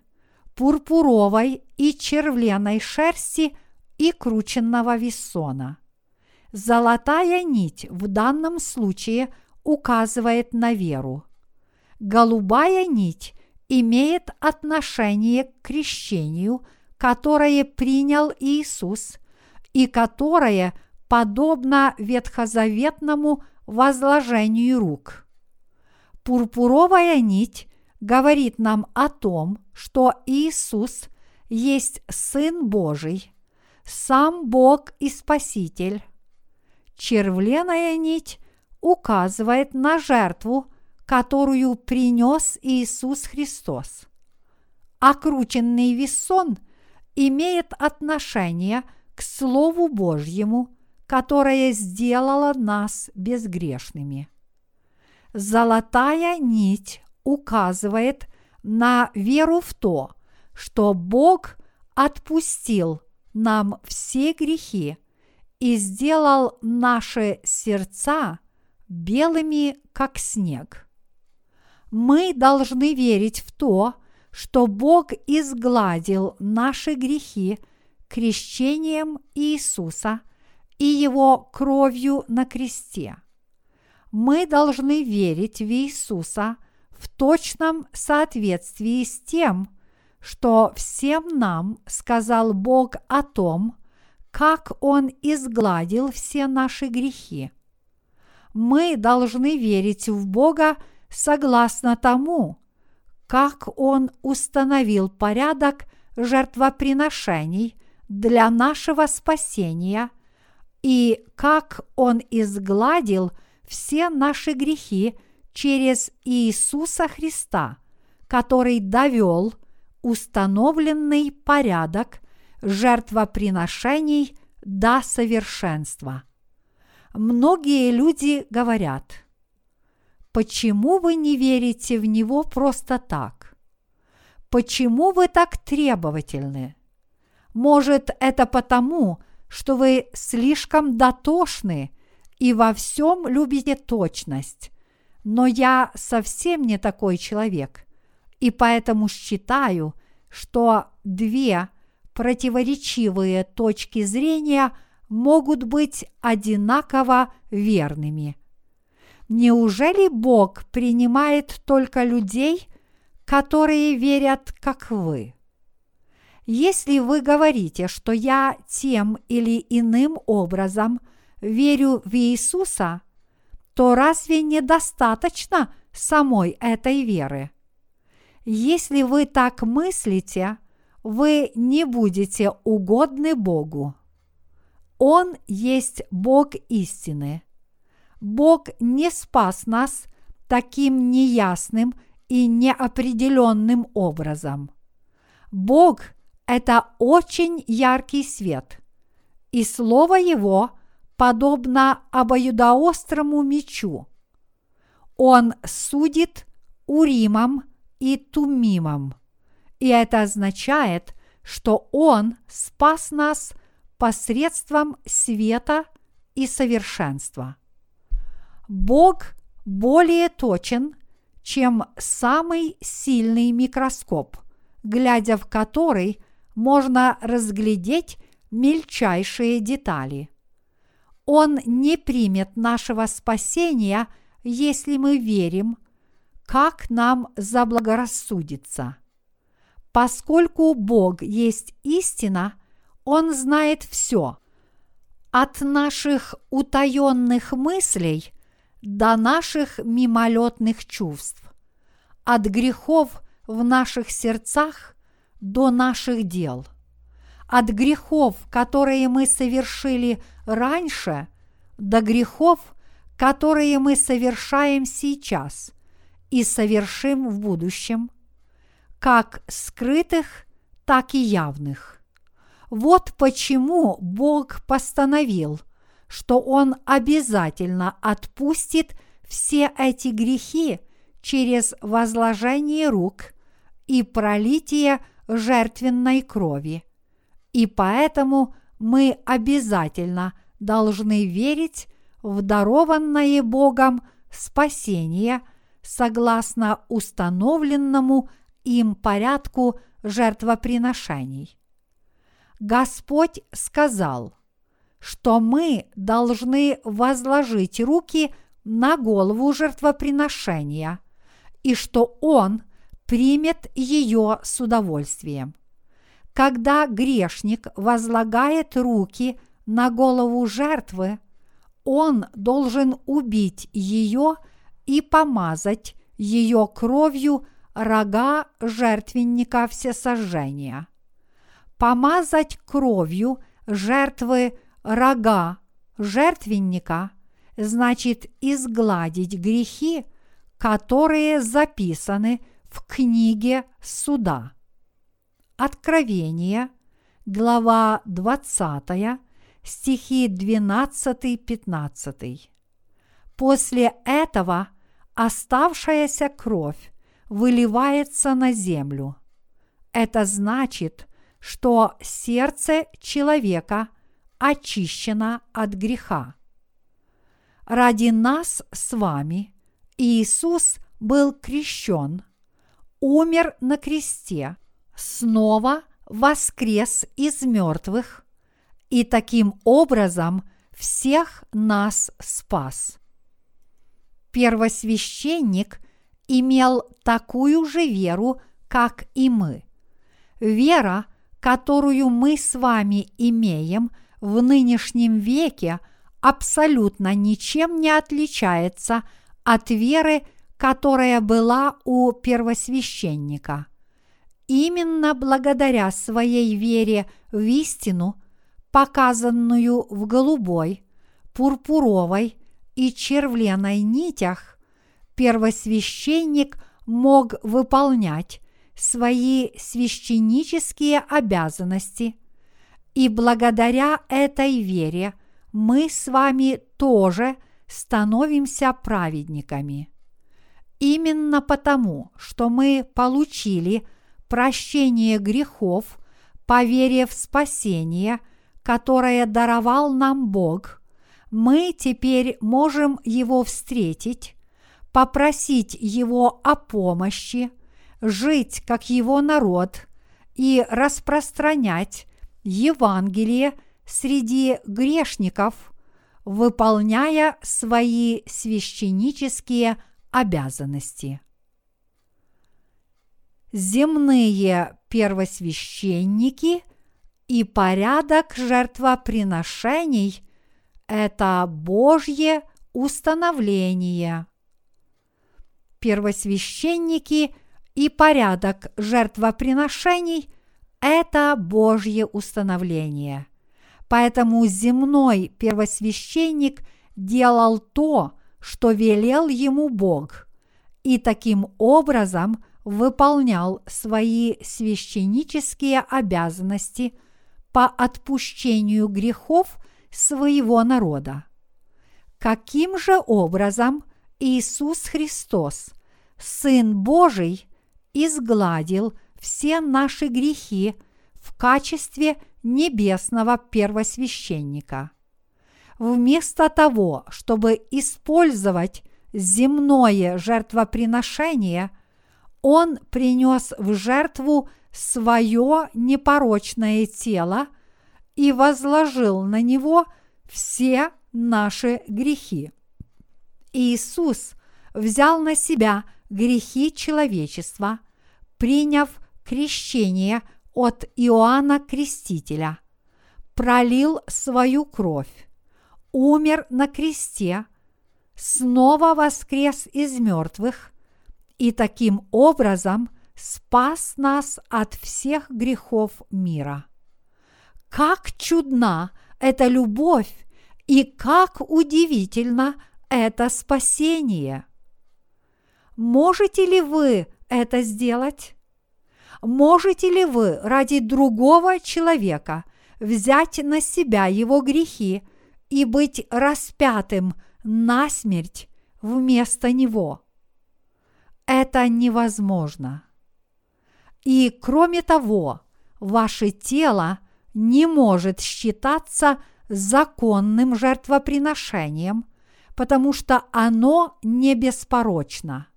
пурпуровой и червленой шерсти и крученного весона. Золотая нить в данном случае указывает на веру. Голубая нить имеет отношение к крещению – которое принял Иисус и которое подобно ветхозаветному возложению рук. Пурпуровая нить говорит нам о том, что Иисус есть Сын Божий, сам Бог и Спаситель. Червленая нить указывает на жертву, которую принес Иисус Христос. Окрученный весон имеет отношение к Слову Божьему, которое сделало нас безгрешными. Золотая нить указывает на веру в то, что Бог отпустил нам все грехи и сделал наши сердца белыми, как снег. Мы должны верить в то, что Бог изгладил наши грехи крещением Иисуса и Его кровью на кресте. Мы должны верить в Иисуса в точном соответствии с тем, что всем нам сказал Бог о том, как Он изгладил все наши грехи. Мы должны верить в Бога согласно тому, как Он установил порядок жертвоприношений для нашего спасения и как Он изгладил все наши грехи через Иисуса Христа, который довел установленный порядок жертвоприношений до совершенства. Многие люди говорят – Почему вы не верите в Него просто так? Почему вы так требовательны? Может, это потому, что вы слишком дотошны и во всем любите точность. Но я совсем не такой человек, и поэтому считаю, что две противоречивые точки зрения могут быть одинаково верными – Неужели Бог принимает только людей, которые верят, как вы? Если вы говорите, что я тем или иным образом верю в Иисуса, то разве недостаточно самой этой веры? Если вы так мыслите, вы не будете угодны Богу. Он есть Бог истины – Бог не спас нас таким неясным и неопределенным образом. Бог – это очень яркий свет, и Слово Его подобно обоюдоострому мечу. Он судит Уримом и Тумимом, и это означает, что Он спас нас посредством света и совершенства. Бог более точен, чем самый сильный микроскоп, глядя в который можно разглядеть мельчайшие детали. Он не примет нашего спасения, если мы верим, как нам заблагорассудится. Поскольку Бог есть истина, Он знает все. От наших утаенных мыслей до наших мимолетных чувств, от грехов в наших сердцах до наших дел, от грехов, которые мы совершили раньше, до грехов, которые мы совершаем сейчас и совершим в будущем, как скрытых, так и явных. Вот почему Бог постановил – что Он обязательно отпустит все эти грехи через возложение рук и пролитие жертвенной крови. И поэтому мы обязательно должны верить в дарованное Богом спасение согласно установленному им порядку жертвоприношений. Господь сказал – что мы должны возложить руки на голову жертвоприношения и что Он примет ее с удовольствием. Когда грешник возлагает руки на голову жертвы, он должен убить ее и помазать ее кровью рога жертвенника всесожжения. Помазать кровью жертвы рога жертвенника значит изгладить грехи, которые записаны в книге суда. Откровение, глава 20, стихи 12-15. После этого оставшаяся кровь выливается на землю. Это значит, что сердце человека очищено от греха. Ради нас с вами Иисус был крещен, умер на кресте, снова воскрес из мертвых и таким образом всех нас спас. Первосвященник имел такую же веру, как и мы. Вера, которую мы с вами имеем в нынешнем веке, абсолютно ничем не отличается от веры, которая была у первосвященника. Именно благодаря своей вере в истину, показанную в голубой, пурпуровой и червленой нитях, первосвященник мог выполнять свои священнические обязанности, и благодаря этой вере мы с вами тоже становимся праведниками. Именно потому, что мы получили прощение грехов по вере в спасение, которое даровал нам Бог, мы теперь можем Его встретить, попросить Его о помощи, жить как Его народ и распространять Евангелие среди грешников, выполняя свои священнические обязанности. Земные первосвященники и порядок жертвоприношений – это Божье установление. Первосвященники и порядок жертвоприношений – это Божье установление. Поэтому земной первосвященник делал то, что велел ему Бог, и таким образом выполнял свои священнические обязанности по отпущению грехов своего народа. Каким же образом Иисус Христос, Сын Божий, изгладил все наши грехи в качестве небесного первосвященника – вместо того, чтобы использовать земное жертвоприношение, он принес в жертву свое непорочное тело и возложил на него все наши грехи. Иисус взял на себя грехи человечества, приняв крещение от Иоанна Крестителя, пролил свою кровь, умер на кресте, снова воскрес из мертвых и таким образом спас нас от всех грехов мира. Как чудна эта любовь и как удивительно это спасение! Можете ли вы это сделать? Можете ли вы ради другого человека взять на себя его грехи – и быть распятым на смерть вместо него. Это невозможно. И кроме того, ваше тело не может считаться законным жертвоприношением, потому что оно не беспорочно.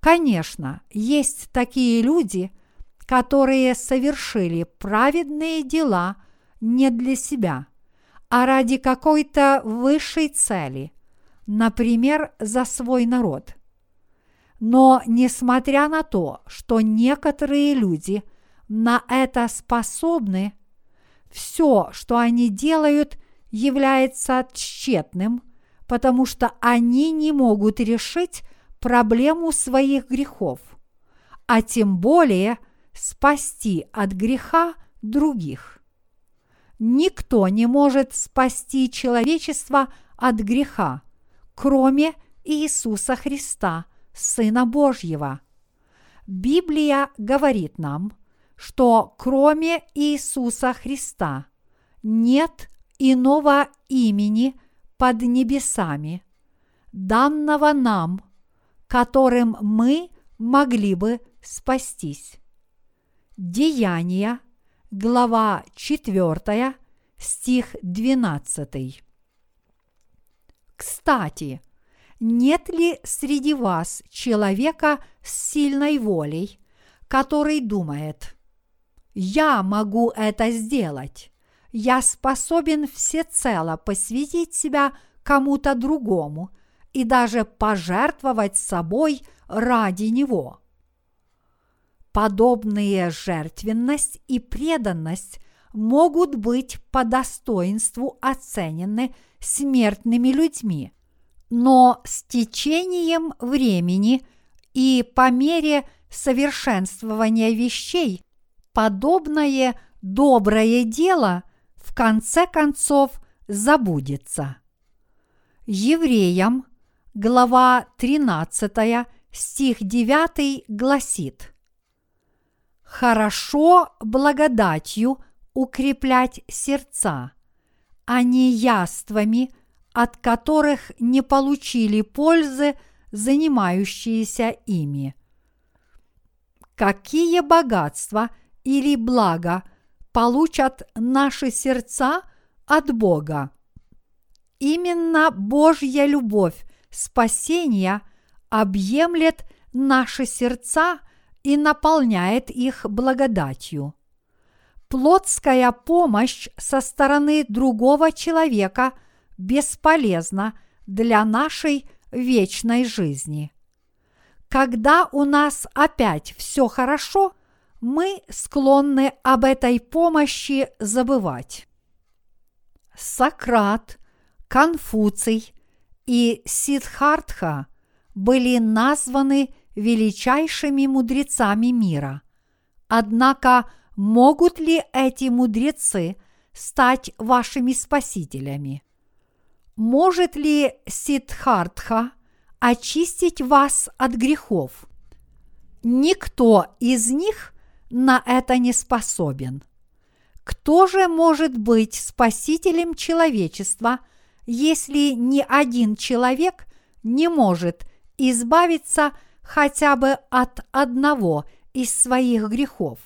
Конечно, есть такие люди, которые совершили праведные дела не для себя – а ради какой-то высшей цели, например, за свой народ. Но несмотря на то, что некоторые люди на это способны, все, что они делают, является тщетным, потому что они не могут решить проблему своих грехов, а тем более спасти от греха других. Никто не может спасти человечество от греха, кроме Иисуса Христа, Сына Божьего. Библия говорит нам, что кроме Иисуса Христа нет иного имени под небесами, данного нам, которым мы могли бы спастись. Деяния, глава 4, стих 12. Кстати, нет ли среди вас человека с сильной волей, который думает, «Я могу это сделать, я способен всецело посвятить себя кому-то другому и даже пожертвовать собой ради него». Подобные жертвенность и преданность могут быть по достоинству оценены смертными людьми, но с течением времени и по мере совершенствования вещей подобное доброе дело в конце концов забудется. Евреям, глава 13, стих 9 гласит «Хорошо благодатью укреплять сердца, а не яствами, от которых не получили пользы занимающиеся ими. Какие богатства или блага получат наши сердца от Бога? Именно Божья любовь спасения объемлет наши сердца и наполняет их благодатью плотская помощь со стороны другого человека бесполезна для нашей вечной жизни. Когда у нас опять все хорошо, мы склонны об этой помощи забывать. Сократ, Конфуций и Сидхартха были названы величайшими мудрецами мира. Однако могут ли эти мудрецы стать вашими спасителями? Может ли Сидхартха очистить вас от грехов? Никто из них на это не способен. Кто же может быть спасителем человечества, если ни один человек не может избавиться хотя бы от одного из своих грехов?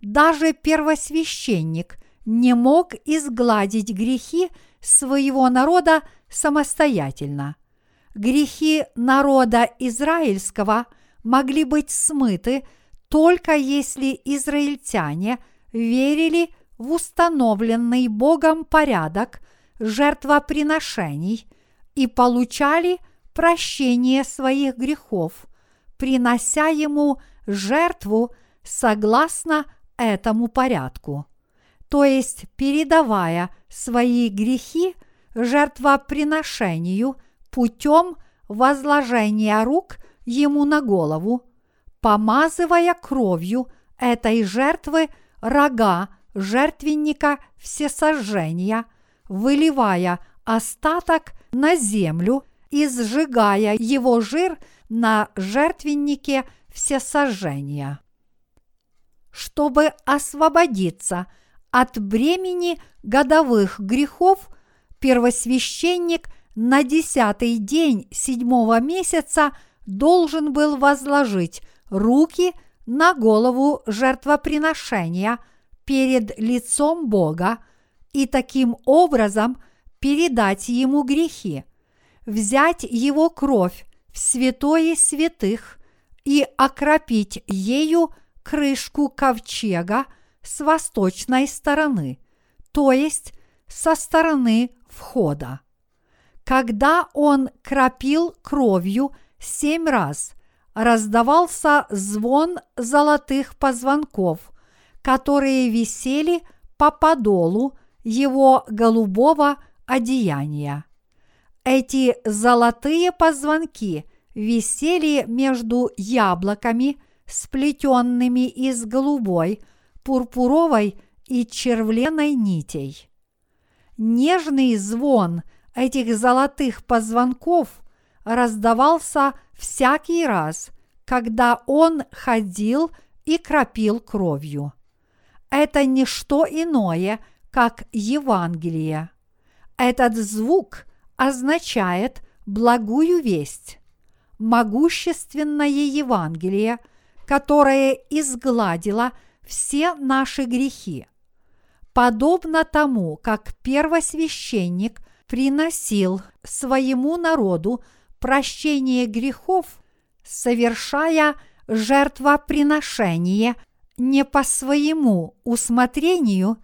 даже первосвященник не мог изгладить грехи своего народа самостоятельно. Грехи народа израильского могли быть смыты только если израильтяне верили в установленный Богом порядок жертвоприношений и получали прощение своих грехов, принося ему жертву согласно этому порядку, то есть передавая свои грехи жертвоприношению путем возложения рук ему на голову, помазывая кровью этой жертвы рога жертвенника всесожжения, выливая остаток на землю и сжигая его жир на жертвеннике всесожжения. Чтобы освободиться от бремени годовых грехов, первосвященник на десятый день седьмого месяца должен был возложить руки на голову жертвоприношения перед лицом Бога и таким образом передать ему грехи, взять его кровь в святое святых и окропить ею крышку ковчега с восточной стороны, то есть со стороны входа. Когда он кропил кровью семь раз, раздавался звон золотых позвонков, которые висели по подолу его голубого одеяния. Эти золотые позвонки висели между яблоками, сплетенными из голубой, пурпуровой и червленой нитей. Нежный звон этих золотых позвонков раздавался всякий раз, когда он ходил и кропил кровью. Это не что иное, как Евангелие. Этот звук означает благую весть, могущественное Евангелие, которое изгладило все наши грехи. Подобно тому, как первосвященник приносил своему народу прощение грехов, совершая жертвоприношение не по своему усмотрению,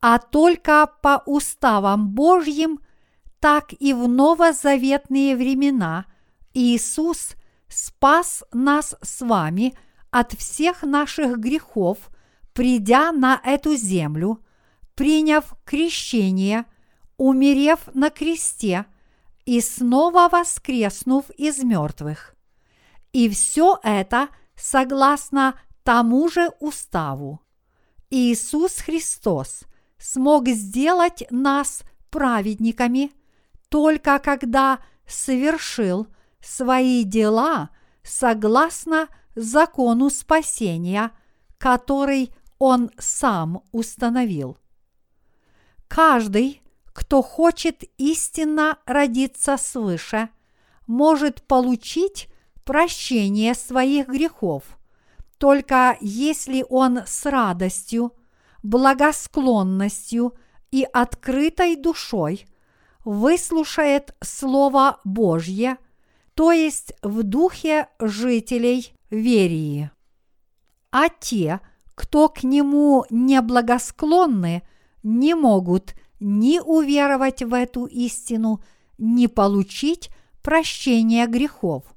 а только по уставам Божьим, так и в новозаветные времена Иисус спас нас с вами от всех наших грехов, придя на эту землю, приняв крещение, умерев на кресте и снова воскреснув из мертвых. И все это согласно тому же уставу. Иисус Христос смог сделать нас праведниками только когда совершил свои дела согласно закону спасения, который Он сам установил. Каждый, кто хочет истинно родиться свыше, может получить прощение своих грехов, только если он с радостью, благосклонностью и открытой душой выслушает Слово Божье, то есть в духе жителей Верии. А те, кто к нему неблагосклонны, не могут ни уверовать в эту истину, ни получить прощение грехов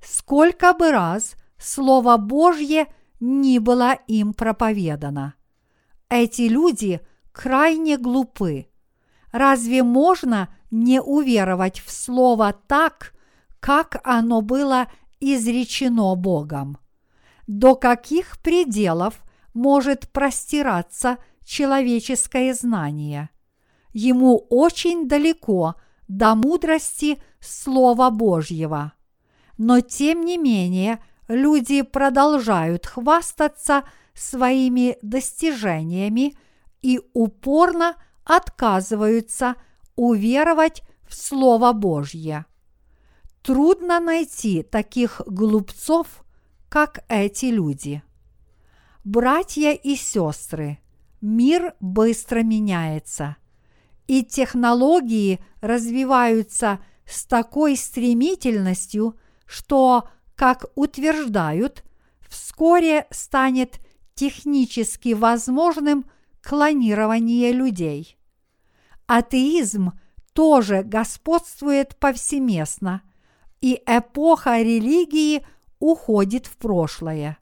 сколько бы раз Слово Божье ни было им проповедано. Эти люди крайне глупы. Разве можно не уверовать в Слово так, как оно было изречено Богом? До каких пределов может простираться человеческое знание? Ему очень далеко до мудрости Слова Божьего но тем не менее люди продолжают хвастаться своими достижениями и упорно отказываются уверовать в Слово Божье. Трудно найти таких глупцов, как эти люди. Братья и сестры, мир быстро меняется, и технологии развиваются с такой стремительностью – что, как утверждают, вскоре станет технически возможным клонирование людей. Атеизм тоже господствует повсеместно, и эпоха религии уходит в прошлое.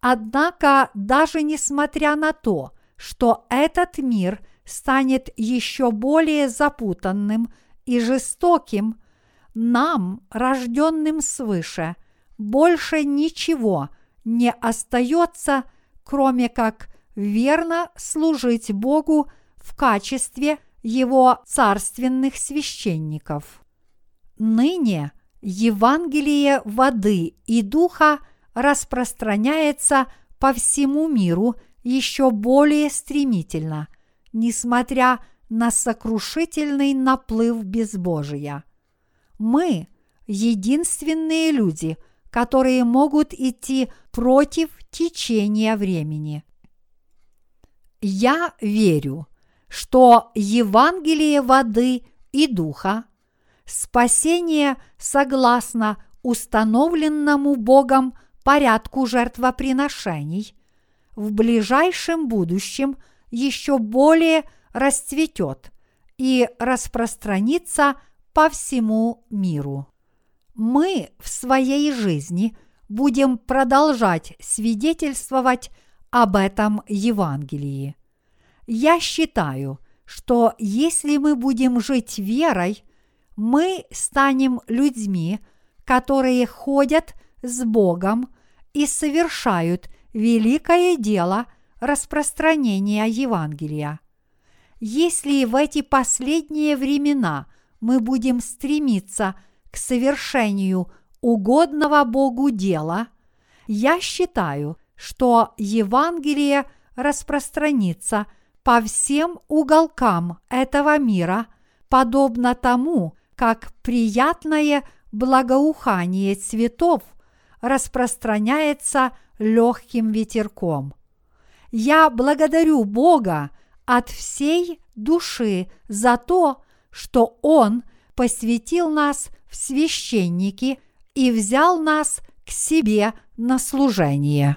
Однако, даже несмотря на то, что этот мир станет еще более запутанным и жестоким, нам, рожденным свыше, больше ничего не остается, кроме как верно служить Богу в качестве Его царственных священников. Ныне Евангелие воды и духа распространяется по всему миру еще более стремительно, несмотря на сокрушительный наплыв безбожия – мы единственные люди, которые могут идти против течения времени. Я верю, что Евангелие воды и духа, спасение согласно установленному Богом порядку жертвоприношений, в ближайшем будущем еще более расцветет и распространится – по всему миру. Мы в своей жизни будем продолжать свидетельствовать об этом Евангелии. Я считаю, что если мы будем жить верой, мы станем людьми, которые ходят с Богом и совершают великое дело распространения Евангелия. Если в эти последние времена мы будем стремиться к совершению угодного Богу дела, я считаю, что Евангелие распространится по всем уголкам этого мира, подобно тому, как приятное благоухание цветов распространяется легким ветерком. Я благодарю Бога от всей души за то, что Он посвятил нас в священники и взял нас к себе на служение.